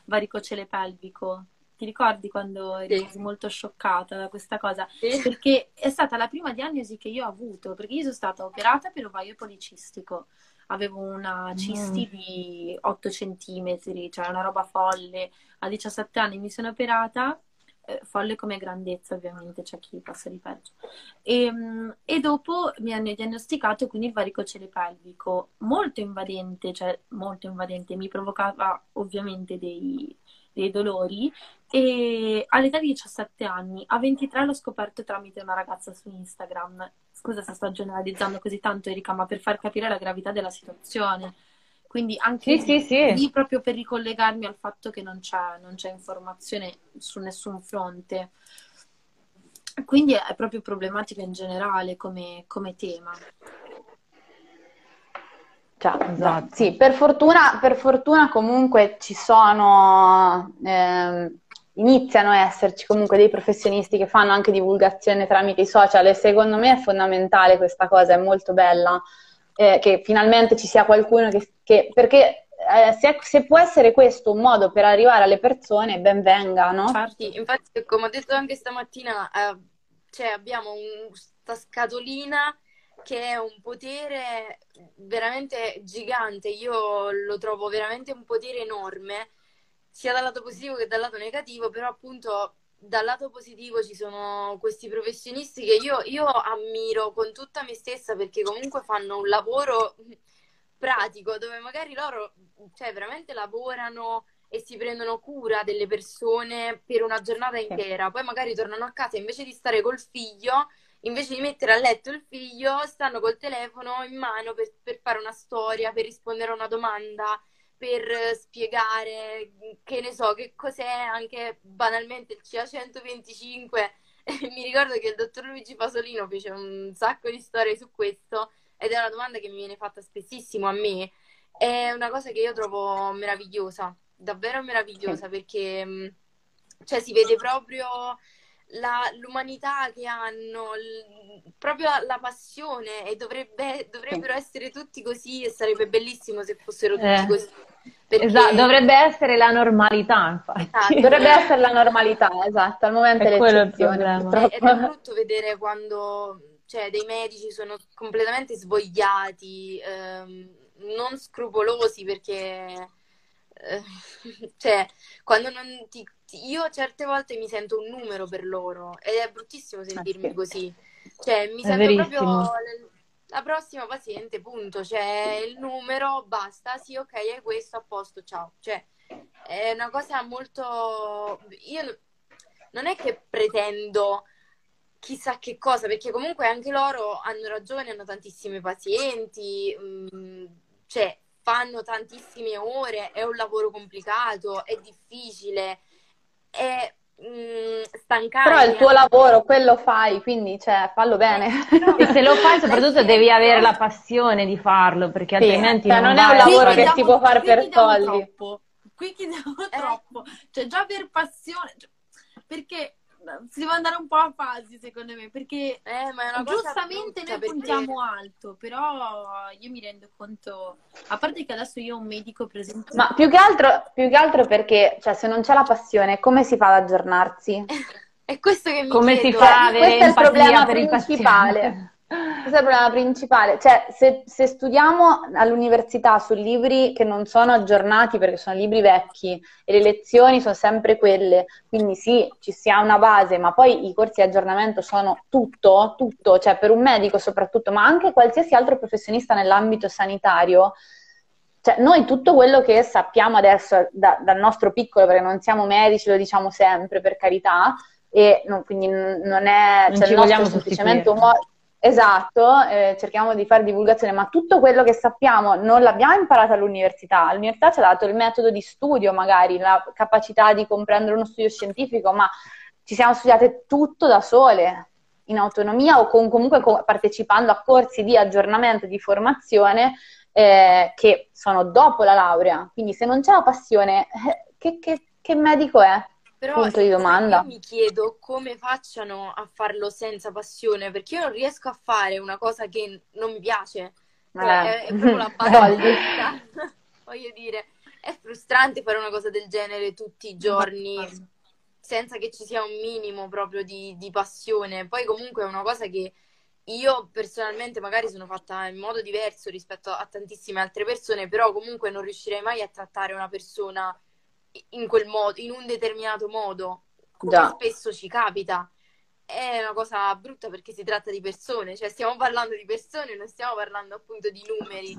varicocele pelvico. Ti ricordi quando eri sì. molto scioccata da questa cosa? Sì. Perché è stata la prima diagnosi che io ho avuto, perché io sono stata operata per ovaio policistico. Avevo una cisti mm. di 8 centimetri, cioè una roba folle. A 17 anni mi sono operata folle come grandezza ovviamente, c'è chi passa di peggio. E, ehm, e, dopo mi hanno diagnosticato quindi il varicocele pelvico, molto invadente, cioè molto invadente, mi provocava ovviamente dei, dei dolori e all'età di 17 anni, a 23 l'ho scoperto tramite una ragazza su Instagram. Scusa se sto generalizzando così tanto Erika, ma per far capire la gravità della situazione quindi anche sì, lì, sì, lì, proprio per ricollegarmi al fatto che non c'è, non c'è informazione su nessun fronte. Quindi è proprio problematica in generale come, come tema. Cioè, esatto. Sì, per fortuna, per fortuna comunque ci sono, eh, iniziano a esserci comunque dei professionisti che fanno anche divulgazione tramite i social e secondo me è fondamentale questa cosa, è molto bella eh, che finalmente ci sia qualcuno che, che perché eh, se, se, può essere questo un modo per arrivare alle persone, ben venga, no? Infatti, infatti come ho detto anche stamattina, eh, cioè abbiamo questa scatolina che è un potere veramente gigante. Io lo trovo veramente un potere enorme, sia dal lato positivo che dal lato negativo, però appunto dal lato positivo ci sono questi professionisti che io, io ammiro con tutta me stessa perché comunque fanno un lavoro pratico dove magari loro cioè, veramente lavorano e si prendono cura delle persone per una giornata intera, poi magari tornano a casa invece di stare col figlio, invece di mettere a letto il figlio, stanno col telefono in mano per, per fare una storia, per rispondere a una domanda, per spiegare che ne so, che cos'è anche banalmente il CA 125. mi ricordo che il dottor Luigi Pasolino fece un sacco di storie su questo ed è una domanda che mi viene fatta spessissimo a me. È una cosa che io trovo meravigliosa, davvero meravigliosa perché mm, cioè, si vede proprio la, l'umanità che hanno, l, proprio la passione e dovrebbe, dovrebbero essere tutti così e sarebbe bellissimo se fossero tutti eh. così. Perché... Esatto, dovrebbe essere la normalità, infatti. Esatto. Dovrebbe essere la normalità, esatto, al momento è l'eccezione. Ed è brutto vedere quando cioè, dei medici sono completamente svogliati, ehm, non scrupolosi perché... Eh, cioè, quando non ti, io certe volte mi sento un numero per loro ed è bruttissimo sentirmi ah, sì. così. Cioè, mi è sento verissimo. proprio la prossima paziente, punto. C'è il numero, basta. Sì, ok, è questo, a posto, ciao. Cioè, è una cosa molto... Io non è che pretendo chissà che cosa, perché comunque anche loro hanno ragione, hanno tantissimi pazienti, mh, mm, cioè fanno tantissime ore, è un lavoro complicato, è difficile, è Mm, stancare. Però è il tuo lavoro, quello fai, quindi cioè, fallo bene. No, e se lo fai soprattutto devi avere la passione di farlo, perché sì, altrimenti cioè, non, non è un lavoro che si può fare per soldi. Troppo. Qui chiediamo eh. troppo, cioè già per passione, cioè, perché si deve andare un po' a fasi secondo me perché eh, giustamente noi puntiamo alto però io mi rendo conto a parte che adesso io ho un medico presente ma più che altro, più che altro perché cioè, se non c'è la passione come si fa ad aggiornarsi? è questo che mi come chiedo. si fa ad avere questo è il problema principale questo è il problema principale, cioè se, se, studiamo all'università su libri che non sono aggiornati perché sono libri vecchi e le lezioni sono sempre quelle, quindi sì, ci si ha una base, ma poi i corsi di aggiornamento sono tutto, tutto, cioè per un medico soprattutto, ma anche qualsiasi altro professionista nell'ambito sanitario, cioè noi tutto quello che sappiamo adesso da, dal nostro piccolo, perché non siamo medici, lo diciamo sempre per carità, e non, quindi non è, non cioè, ci vogliamo semplicemente un modo Esatto, eh, cerchiamo di fare divulgazione, ma tutto quello che sappiamo non l'abbiamo imparato all'università. L'università ci ha dato il metodo di studio, magari la capacità di comprendere uno studio scientifico, ma ci siamo studiate tutto da sole, in autonomia o con, comunque con, partecipando a corsi di aggiornamento di formazione eh, che sono dopo la laurea. Quindi se non c'è la passione, eh, che, che, che medico è? Però punto di domanda. Io mi chiedo come facciano a farlo senza passione, perché io non riesco a fare una cosa che non mi piace. Cioè, eh. è, è, proprio la base. Voglio dire, è frustrante fare una cosa del genere tutti i giorni senza che ci sia un minimo proprio di, di passione. Poi comunque è una cosa che io personalmente magari sono fatta in modo diverso rispetto a tantissime altre persone, però comunque non riuscirei mai a trattare una persona in quel modo, in un determinato modo, come Già. spesso ci capita. È una cosa brutta perché si tratta di persone, cioè stiamo parlando di persone, non stiamo parlando appunto di numeri.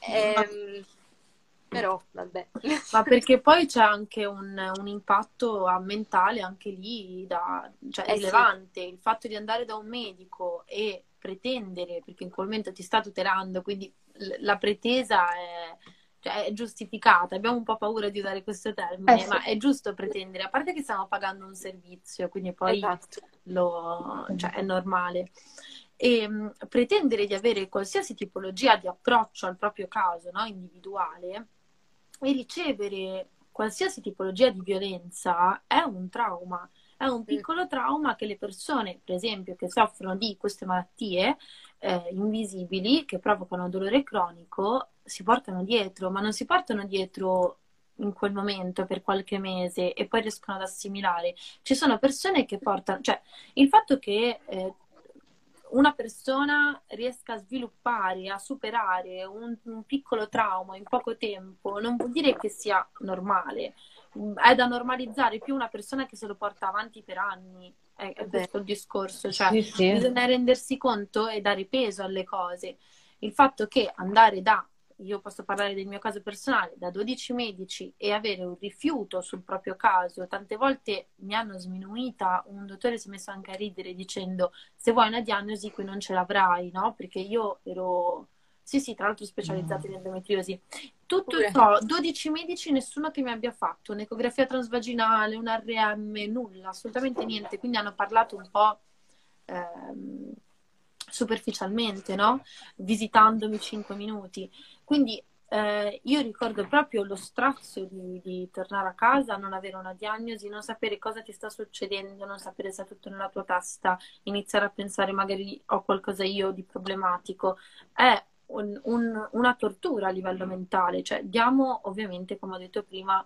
Ehm, però vabbè. Ma perché poi c'è anche un, un impatto mentale anche lì da, cioè, eh rilevante. Sì. Il fatto di andare da un medico e pretendere, perché in quel momento ti sta tutelando, quindi la pretesa è cioè è giustificata, abbiamo un po' paura di usare questo termine, eh sì. ma è giusto pretendere, a parte che stiamo pagando un servizio, quindi poi esatto. lo, cioè, è normale. E um, pretendere di avere qualsiasi tipologia di approccio al proprio caso no, individuale e ricevere qualsiasi tipologia di violenza è un trauma è un piccolo trauma che le persone, per esempio, che soffrono di queste malattie eh, invisibili, che provocano dolore cronico, si portano dietro, ma non si portano dietro in quel momento per qualche mese e poi riescono ad assimilare. Ci sono persone che portano, cioè il fatto che eh, una persona riesca a sviluppare, a superare un, un, piccolo trauma in poco tempo, non vuol dire che sia normale. È da normalizzare più una persona che se lo porta avanti per anni. È, è questo il discorso. Cioè, sì, sì. bisogna rendersi conto e dare peso alle cose. Il fatto che andare da io posso parlare del mio caso personale, da 12 medici e avere un rifiuto sul proprio caso, tante volte mi hanno sminuita, un dottore si è messo anche a ridere dicendo se vuoi una diagnosi qui non ce l'avrai, no? Perché io ero, sì sì, tra l'altro specializzata in endometriosi. Tutto ciò, 12 medici, nessuno che mi abbia fatto un'ecografia transvaginale, un RM, nulla, assolutamente niente, quindi hanno parlato un po'... Ehm, superficialmente, no? Visitandomi 5 minuti. Quindi eh, io ricordo proprio lo strazio di, di, tornare a casa, non avere una diagnosi, non sapere cosa ti sta succedendo, non sapere se è tutto nella tua testa, iniziare a pensare magari ho qualcosa io di problematico. È un, un, una tortura a livello mentale, cioè diamo ovviamente, come ho detto prima,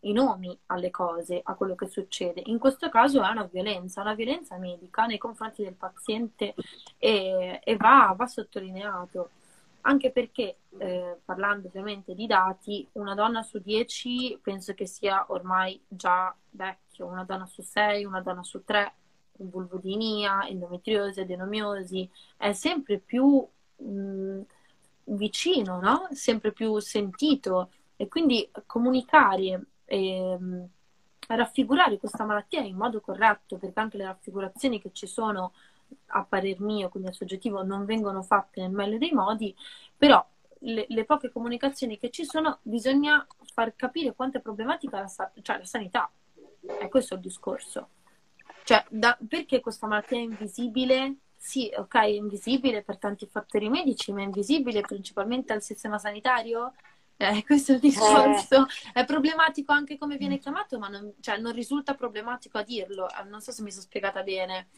i nomi alle cose, a quello che succede. In questo caso è una violenza, una violenza medica nei confronti del paziente e, e va, va, sottolineato. Anche perché, eh, parlando ovviamente di dati, una donna su dieci penso che sia ormai già vecchio, una donna su sei, una donna su tre, vulvodinia, endometriosi, adenomiosi, è sempre più mh, vicino, no? sempre più sentito e quindi comunicare e, raffigurare questa malattia in modo corretto, perché anche le raffigurazioni che ci sono a parer mio, quindi a soggettivo, non vengono fatte nel meglio dei modi, però le, le, poche comunicazioni che ci sono bisogna far capire quanto è problematica la, cioè, la sanità. È questo il discorso. Cioè, da, perché questa malattia è invisibile? Sì, ok, è invisibile per tanti fattori medici, ma è invisibile principalmente al sistema sanitario? Eh, questo è il discorso. Eh. È problematico anche come viene chiamato, ma non, cioè, non, risulta problematico a dirlo. Eh, non so se mi sono spiegata bene.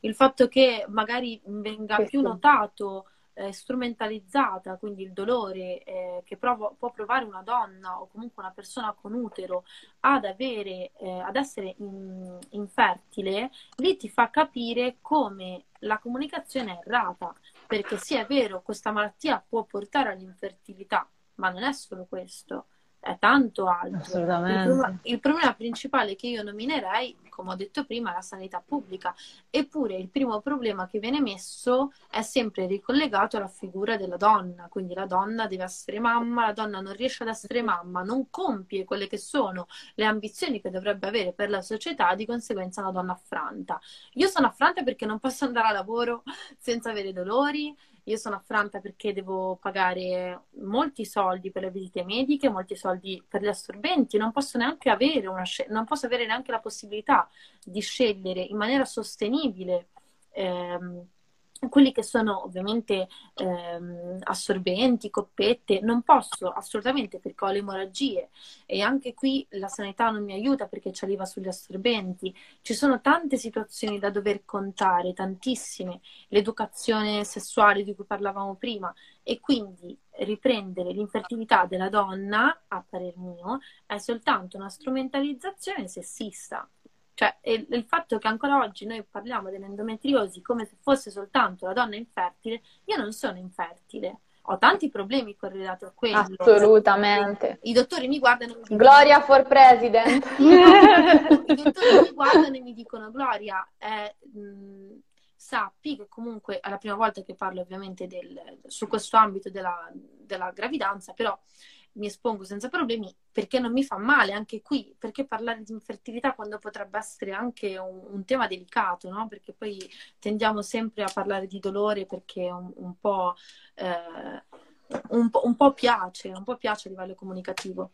Il fatto che magari venga più notato, eh, strumentalizzata, quindi il dolore eh, che provo, può provare una donna o comunque una persona con utero ad, avere, eh, ad essere in, infertile, lì ti fa capire come la comunicazione è errata. Perché sì, è vero, questa malattia può portare all'infertilità ma non è solo questo, è tanto altro. Assolutamente. Il problema, il problema, principale che io nominerei, come ho detto prima, è la sanità pubblica. Eppure il primo problema che viene messo è sempre ricollegato alla figura della donna. Quindi la donna deve essere mamma, la donna non riesce ad essere mamma, non compie quelle che sono le ambizioni che dovrebbe avere per la società, di conseguenza è una donna affranta. Io sono affranta perché non posso andare a lavoro senza avere dolori, io sono affranta perché devo pagare molti soldi per le visite mediche, molti soldi per gli assorbenti, non posso neanche avere, una, non posso avere neanche la possibilità di scegliere in maniera sostenibile ehm, quelli che sono ovviamente ehm, assorbenti, coppette, non posso assolutamente perché ho le emorragie e anche qui la sanità non mi aiuta perché c'è l'IVA sugli assorbenti. Ci sono tante situazioni da dover contare, tantissime. L'educazione sessuale di cui parlavamo prima e quindi riprendere l'infertilità della donna, a parer mio, è soltanto una strumentalizzazione sessista. Cioè, il, il, fatto che ancora oggi noi parliamo dell'endometriosi come se fosse soltanto la donna infertile, io non sono infertile. Ho tanti problemi correlati a quello. Assolutamente. I dottori mi guardano e mi dicono... Gloria for president! I dottori mi guardano e mi dicono, Gloria, eh, mh, sappi che comunque è la prima volta che parlo ovviamente del, su questo ambito della, della gravidanza, però mi espongo senza problemi perché non mi fa male anche qui, perché parlare di infertilità quando potrebbe essere anche un, un tema delicato, no? Perché poi tendiamo sempre a parlare di dolore perché un, un po', eh, un, un po' piace, un po' piace a livello comunicativo.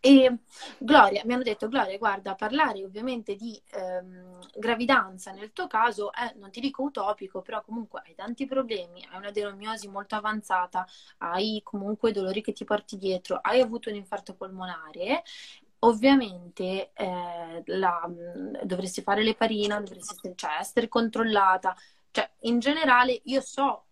E Gloria, mi hanno detto, Gloria, guarda, parlare ovviamente di ehm, gravidanza nel tuo caso è, non ti dico utopico, però comunque hai tanti problemi, hai una adenomiosi molto avanzata, hai comunque dolori che ti porti dietro, hai avuto un infarto polmonare, ovviamente eh, la, dovresti fare l'eparina, dovresti cioè, essere controllata, cioè in generale io so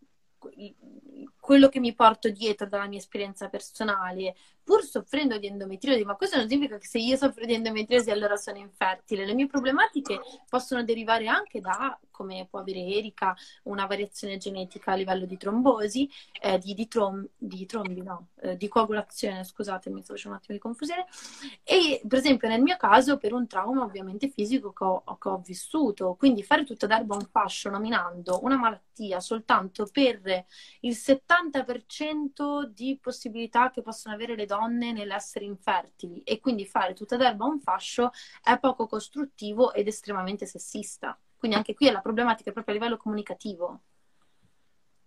quello che mi porto dietro dalla mia esperienza personale, pur soffrendo di endometriosi, ma questo non significa che se io soffro di endometriosi allora sono infertile. Le mie problematiche possono derivare anche da, come può avere Erika, una variazione genetica a livello di trombosi, eh, di, di, trom- di, trombi, no, eh, di coagulazione, scusatemi, sto facendo un attimo di confusione. E per esempio nel mio caso per un trauma ovviamente fisico che ho, che ho vissuto, quindi fare tutto d'erba un fascio nominando una malattia soltanto per il 70% di possibilità che possono avere le donne donne nell'essere infertili e quindi fare tutta d'erba un fascio è poco costruttivo ed estremamente sessista. Quindi anche qui è la problematica proprio a livello comunicativo.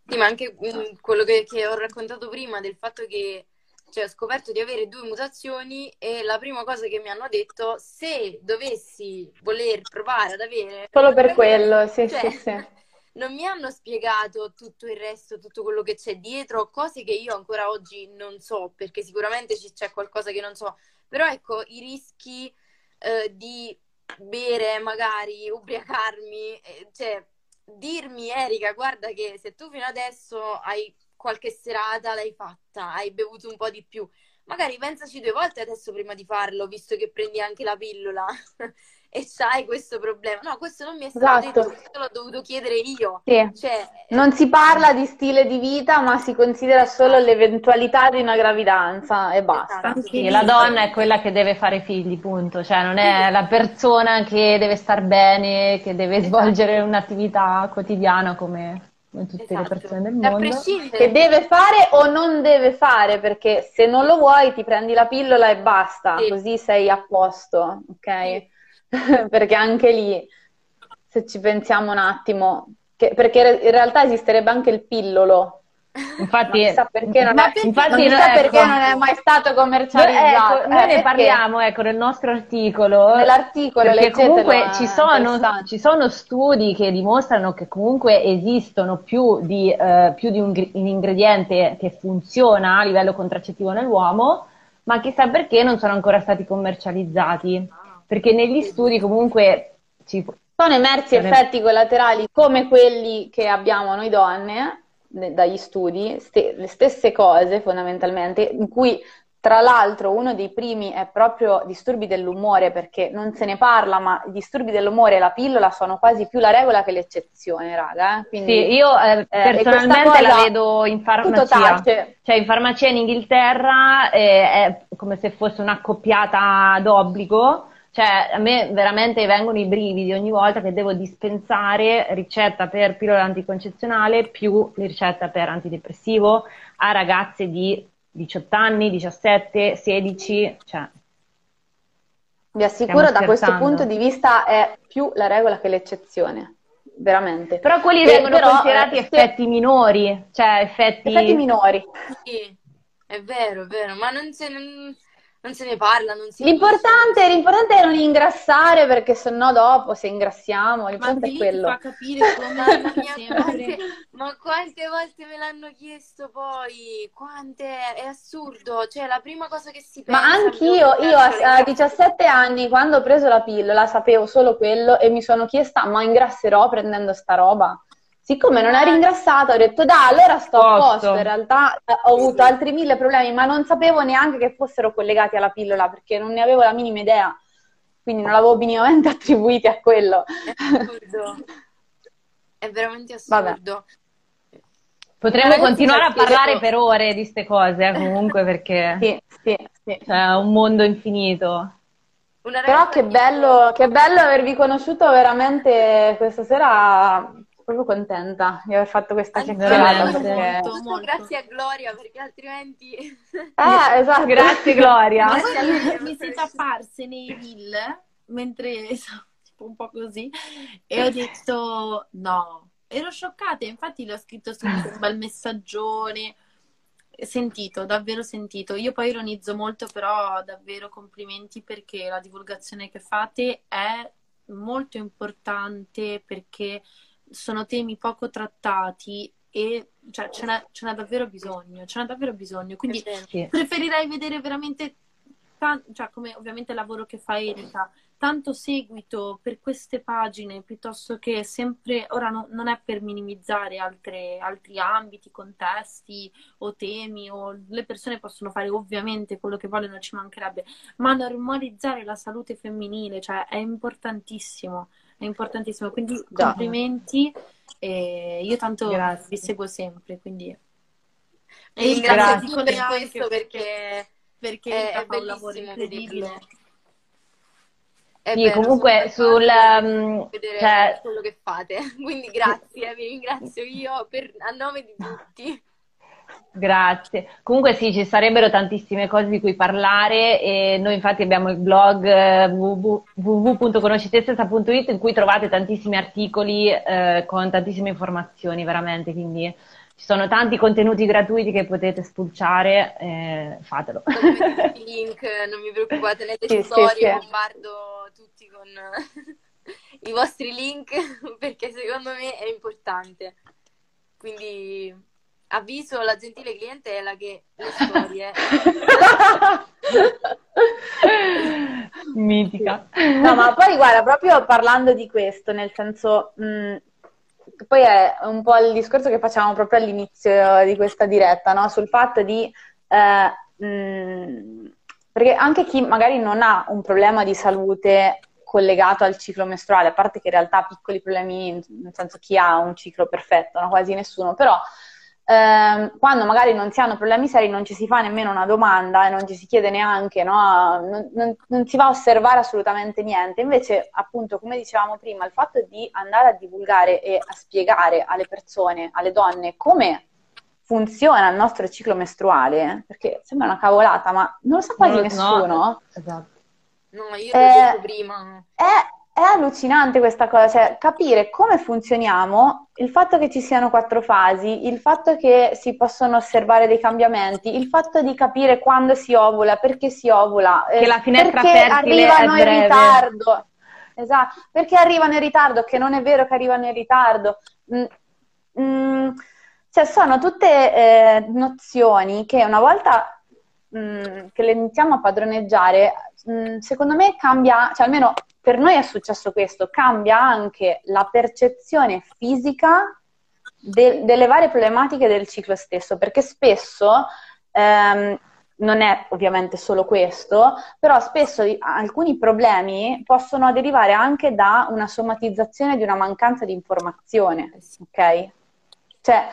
Sì, ma anche mm, quello che, che ho raccontato prima del fatto che cioè, ho scoperto di avere due mutazioni e la prima cosa che mi hanno detto, se dovessi voler provare ad avere... Solo per quello, sì, cioè, sì, sì non mi hanno spiegato tutto il resto, tutto quello che c'è dietro, cose che io ancora oggi non so, perché sicuramente c'è qualcosa che non so. Però ecco, i rischi eh, di bere, magari ubriacarmi, eh, cioè dirmi Erika, guarda che se tu fino adesso hai qualche serata l'hai fatta, hai bevuto un po' di più, magari pensaci due volte adesso prima di farlo, visto che prendi anche la pillola. e c'hai questo problema. No, questo non mi è stato esatto. detto, questo l'ho dovuto chiedere io. Sì. Cioè, non si parla di stile di vita, ma si considera solo esatto. l'eventualità di una gravidanza e basta. Esatto. Sì, la donna è quella che deve fare figli, punto. Cioè, non è la persona che deve star bene, che deve esatto. svolgere un'attività quotidiana come tutte esatto. le persone del mondo che deve fare o non deve fare perché se non lo vuoi ti prendi la pillola e basta sì. così sei a posto ok sì. perché anche lì, se ci pensiamo un attimo, che, perché in realtà esisterebbe anche il pillolo. Infatti, non sa perché, non, è, infatti non, sa perché ecco, non è mai stato commercializzato. Ecco, noi eh, ne parliamo ecco, nel nostro articolo. Nell'articolo, perché comunque ci sono, ci sono, studi che dimostrano che comunque esistono più di, uh, più di un, un ingrediente che funziona a livello contraccettivo nell'uomo, ma chissà perché non sono ancora stati commercializzati perché negli studi comunque ci sono emersi effetti collaterali come quelli che abbiamo noi donne dagli studi, st- le stesse cose fondamentalmente, in cui tra l'altro uno dei primi è proprio disturbi dell'umore, perché non se ne parla, ma i disturbi dell'umore e la pillola sono quasi più la regola che l'eccezione, raga. Eh? Quindi, sì, io eh, eh personalmente la vedo in farmacia. Cioè in farmacia in Inghilterra eh, è come se fosse un'accoppiata d'obbligo cioè, a me veramente vengono i brividi ogni volta che devo dispensare ricetta per pillola anticoncezionale più ricetta per antidepressivo a ragazze di 18 anni, 17, 16, cioè. Vi assicuro da questo punto di vista è più la regola che l'eccezione, veramente. Però quelli e, vengono però, considerati eh, effetti se... minori, cioè effetti... effetti minori. Sì, è vero, è vero, ma non se non se ne parla, non si l'importante, l'importante è non ingrassare perché sennò dopo se ingrassiamo, l'importante ma è quello. fa capire come sempre. ma quante volte me l'hanno chiesto poi? Quante? È assurdo, cioè la prima cosa che si pensa... Ma anch'io, io a, a 17 anni quando ho preso la pillola sapevo solo quello e mi sono chiesta ma ingrasserò prendendo sta roba? Siccome non eri ingrassata, ho detto dai, allora sto a posto. In realtà eh, ho avuto altri mille problemi, ma non sapevo neanche che fossero collegati alla pillola perché non ne avevo la minima idea. Quindi non l'avevo minimamente attribuiti a quello. È assurdo. È veramente assurdo. Vabbè. Potremmo continuare a parlare per ore di queste cose, eh, comunque, perché sì, sì, sì. è un mondo infinito. Però che bello, che bello avervi conosciuto veramente questa sera proprio contenta di aver fatto questa chiacchierata. Perché... Molto, molto. Grazie a Gloria, perché altrimenti... Eh, esatto. Grazie Gloria. mi siete apparse nei reel, mentre tipo un po' così, e ho detto no. Ero scioccata, infatti le ho scritto subito un bel messaggione sentito, davvero sentito. Io poi ironizzo molto, però davvero complimenti perché la divulgazione che fate è molto importante perché sono temi poco trattati e cioè, ce, n'è, ce n'è davvero bisogno, ce n'è davvero bisogno. Quindi sì. preferirei vedere veramente, tan- cioè come ovviamente il lavoro che fa Erika, tanto seguito per queste pagine piuttosto che sempre, ora no, non è per minimizzare altre, altri ambiti, contesti o temi, o le persone possono fare ovviamente quello che vogliono, ci mancherebbe, ma normalizzare la salute femminile, cioè è importantissimo, è importantissimo, quindi complimenti, e io tanto Grazie. vi seguo sempre, quindi... E ringrazio per questo perché, perché è, è un lavoro incredibile. È sì, comunque sul um, vedere cioè... quello che fate. Quindi grazie, vi ringrazio io per, a nome di tutti. Grazie. Comunque sì, ci sarebbero tantissime cose di cui parlare e noi infatti abbiamo il blog eh, www.conoscitestessa.it in cui trovate tantissimi articoli eh, con tantissime informazioni veramente, quindi ci sono tanti contenuti gratuiti che potete spulciare, eh, fatelo. Il link, non vi preoccupate, nelle sì, storie sì, sì. bombardo tutti con i vostri link perché secondo me è importante. Quindi avviso la gentile clientela che le storie mitica no ma poi guarda proprio parlando di questo nel senso mh, poi è un po' il discorso che facciamo proprio all'inizio di questa diretta no? sul fatto di eh, mh, perché anche chi magari non ha un problema di salute collegato al ciclo mestruale, a parte che in realtà piccoli problemi, nel senso chi ha un ciclo perfetto, no? quasi nessuno, però ehm, quando magari non si hanno problemi seri non ci si fa nemmeno una domanda e non ci si chiede neanche, no? non, non, non, si va a osservare assolutamente niente. Invece, appunto, come dicevamo prima, il fatto di andare a divulgare e a spiegare alle persone, alle donne, come funziona il nostro ciclo mestruale, perché sembra una cavolata, ma non lo sa quasi nessuno. No, esatto. no io l'ho eh, detto prima. È è allucinante questa cosa, cioè capire come funzioniamo, il fatto che ci siano quattro fasi, il fatto che si possono osservare dei cambiamenti, il fatto di capire quando si ovula, perché si ovula, che eh, la finestra perché arrivano in ritardo. Esatto, perché arrivano in ritardo, che non è vero che arrivano in ritardo. Mm, mm, cioè sono tutte eh, nozioni che una volta mm, che le iniziamo a padroneggiare, mm, secondo me cambia, cioè almeno per noi è successo questo, cambia anche la percezione fisica de- delle varie problematiche del ciclo stesso, perché spesso ehm, non è ovviamente solo questo, però spesso alcuni problemi possono derivare anche da una somatizzazione di una mancanza di informazione, ok? Cioè,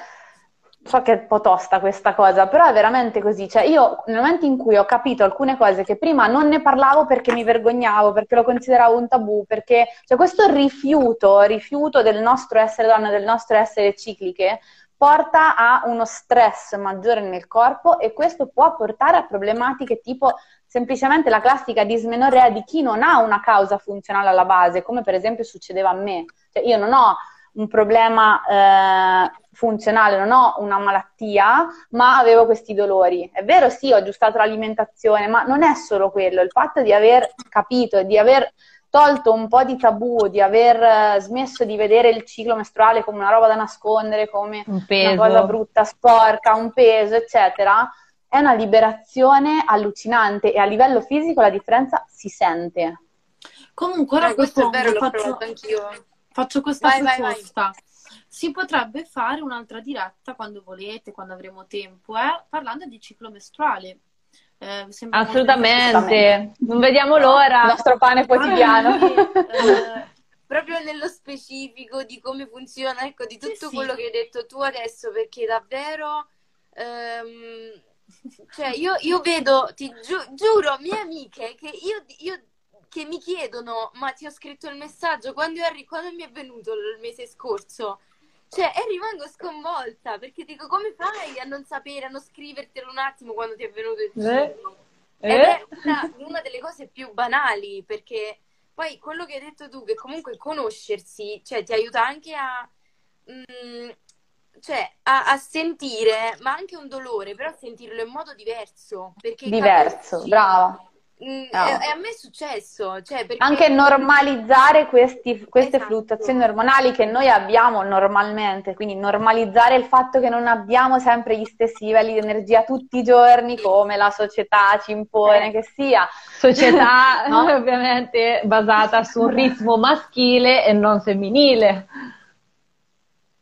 so che è un po' tosta questa cosa, però è veramente così. Cioè, io nel momento in cui ho capito alcune cose che prima non ne parlavo perché mi vergognavo, perché lo consideravo un tabù, perché cioè, questo rifiuto, rifiuto del nostro essere donne, del nostro essere cicliche, porta a uno stress maggiore nel corpo e questo può portare a problematiche tipo semplicemente la classica dismenorrea di chi non ha una causa funzionale alla base, come per esempio succedeva a me. Cioè, io non ho un problema eh, funzionale, non ho una malattia, ma avevo questi dolori. È vero, sì, ho aggiustato l'alimentazione, ma non è solo quello, il fatto di aver capito, di aver tolto un po' di tabù, di aver eh, smesso di vedere il ciclo mestruale come una roba da nascondere, come una cosa brutta, sporca, un peso, eccetera, è una liberazione allucinante e a livello fisico la differenza si sente. Comunque, ora eh, questo è vero, l'ho faccio... provato anch'io Faccio questa vai, proposta. Vai, vai. Si potrebbe fare un'altra diretta quando volete, quando avremo tempo, eh? parlando di ciclo mestruale. Eh, Assolutamente, non vediamo l'ora. Il nostro pane quotidiano. eh, proprio nello specifico di come funziona, ecco, di tutto sì, quello sì. che hai detto tu adesso, perché davvero... Ehm, cioè, io, io vedo, ti giu- giuro, mie amiche, che io, io che mi chiedono, ma ti ho scritto il messaggio quando, arri- quando mi è venuto il mese scorso? Cioè, e rimango sconvolta perché dico, come fai a non sapere, a non scrivertelo un attimo quando ti è venuto il giorno? Eh? Ed è una, una delle cose più banali perché poi quello che hai detto tu, che comunque conoscersi, cioè, ti aiuta anche a... Mh, mm, cioè, a, a, sentire, ma anche un dolore, però a sentirlo in modo diverso. diverso, brava Mm, no. e, a me è successo. Cioè, perché... Anche normalizzare questi, queste esatto. fluttuazioni ormonali che noi abbiamo normalmente, quindi normalizzare il fatto che non abbiamo sempre gli stessi livelli di energia tutti i giorni, come la società ci impone eh. che sia. Società no? ovviamente basata su un ritmo maschile e non femminile.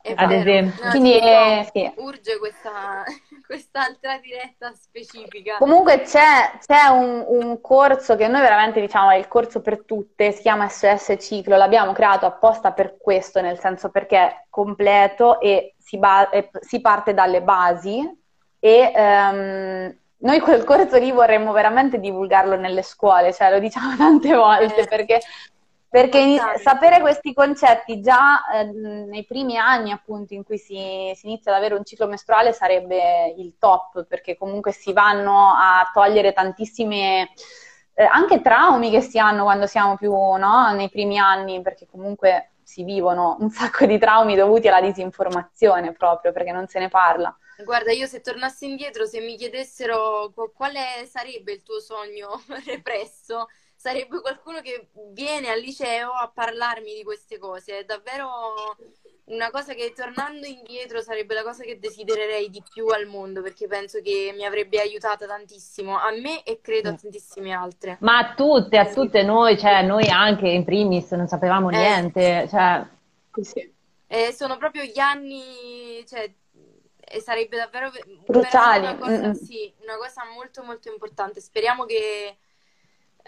È ad vero. esempio. No, Quindi eh, sì. urge questa, quest'altra diretta specifica. Comunque c'è, c'è un, un, corso che noi veramente diciamo è il corso per tutte, si chiama SOS Ciclo, l'abbiamo creato apposta per questo, nel senso perché è completo e si, ba- e si parte dalle basi e um, noi quel corso lì vorremmo veramente divulgarlo nelle scuole, cioè lo diciamo tante volte eh. perché perché sapere questi concetti già eh, nei primi anni, appunto, in cui si, si, inizia ad avere un ciclo mestruale sarebbe il top, perché comunque si vanno a togliere tantissime eh, anche traumi che si hanno quando siamo più no, nei primi anni, perché comunque si vivono un sacco di traumi dovuti alla disinformazione proprio, perché non se ne parla. Guarda, io se tornassi indietro, se mi chiedessero quale sarebbe il tuo sogno represso, sarebbe qualcuno che viene al liceo a parlarmi di queste cose. È davvero una cosa che tornando indietro sarebbe la cosa che desidererei di più al mondo perché penso che mi avrebbe aiutata tantissimo a me e credo a mm. tantissime altre. Ma a tutte, a tutte noi, cioè noi anche in primis non sapevamo eh, niente. Cioè... Sì. Eh, sono proprio gli anni, cioè, e sarebbe davvero cruciali. Una cosa, sì, una cosa molto molto importante. Speriamo che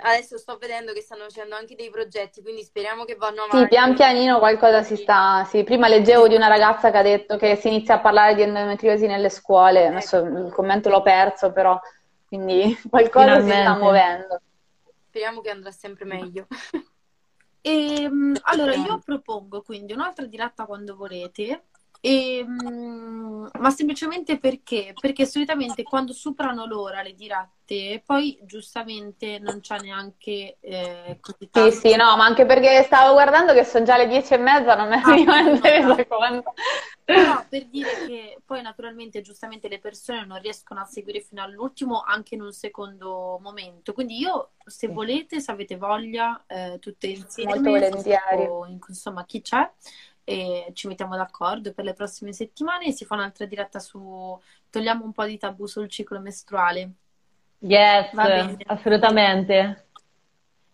adesso sto vedendo che stanno facendo anche dei progetti, quindi speriamo che vanno avanti. Sì, pian pianino qualcosa si sta. Sì, prima leggevo di una ragazza che ha detto che si inizia a parlare di endometriosi nelle scuole. Adesso il commento l'ho perso, però quindi qualcosa Finalmente. si sta muovendo. Speriamo che andrà sempre meglio. E, ehm, allora, io propongo quindi un'altra diretta quando volete e, ehm, ma semplicemente perché? Perché solitamente quando superano l'ora le dirette, poi giustamente non c'è neanche eh, così tanto. Sì, sì, no, ma anche perché stavo guardando che sono già le dieci e mezza, non mi ah, resa conto. Però per dire che poi naturalmente giustamente le persone non riescono a seguire fino all'ultimo anche in un secondo momento. Quindi io, se volete, se avete voglia, eh, tutte insieme, Molto volentieri. O, insomma, chi c'è, e ci mettiamo d'accordo per le prossime settimane e si fa un'altra diretta su togliamo un po' di tabù sul ciclo mestruale. Yes, assolutamente.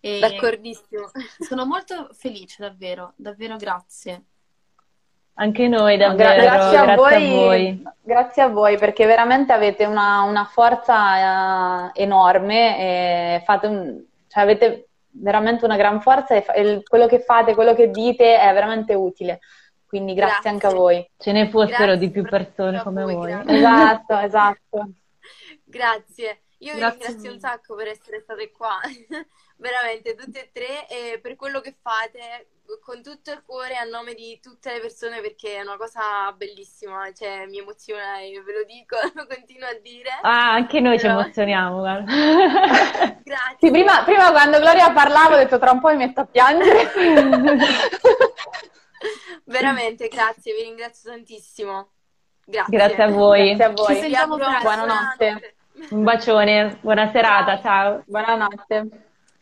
E D'accordissimo. Sono molto felice, davvero, davvero grazie. Anche noi, davvero. Grazie, a, grazie voi, a, voi, Grazie a voi, perché veramente avete una, una forza eh, enorme e fate un, cioè avete veramente una gran forza e, fa- e quello che fate, quello che dite è veramente utile. Quindi grazie, grazie. anche a voi. Ce ne fossero grazie di più persone come voi. voi. Esatto, esatto. Grazie. Io vi ringrazio un sacco per essere state qua, veramente tutte e tre, e per quello che fate con tutto il cuore a nome di tutte le persone perché è una cosa bellissima, cioè mi emoziona e ve lo dico, lo continuo a dire. Ah, anche noi Però... ci emozioniamo, guarda. Grazie. Sì, prima, prima quando Gloria parlava ho detto tra un po' mi metto a piangere. Veramente, grazie, vi ringrazio tantissimo. Grazie. Grazie a voi. Grazie a voi. Ci sentiamo presto. Buonanotte. Un bacione, buona serata, ciao. Buonanotte.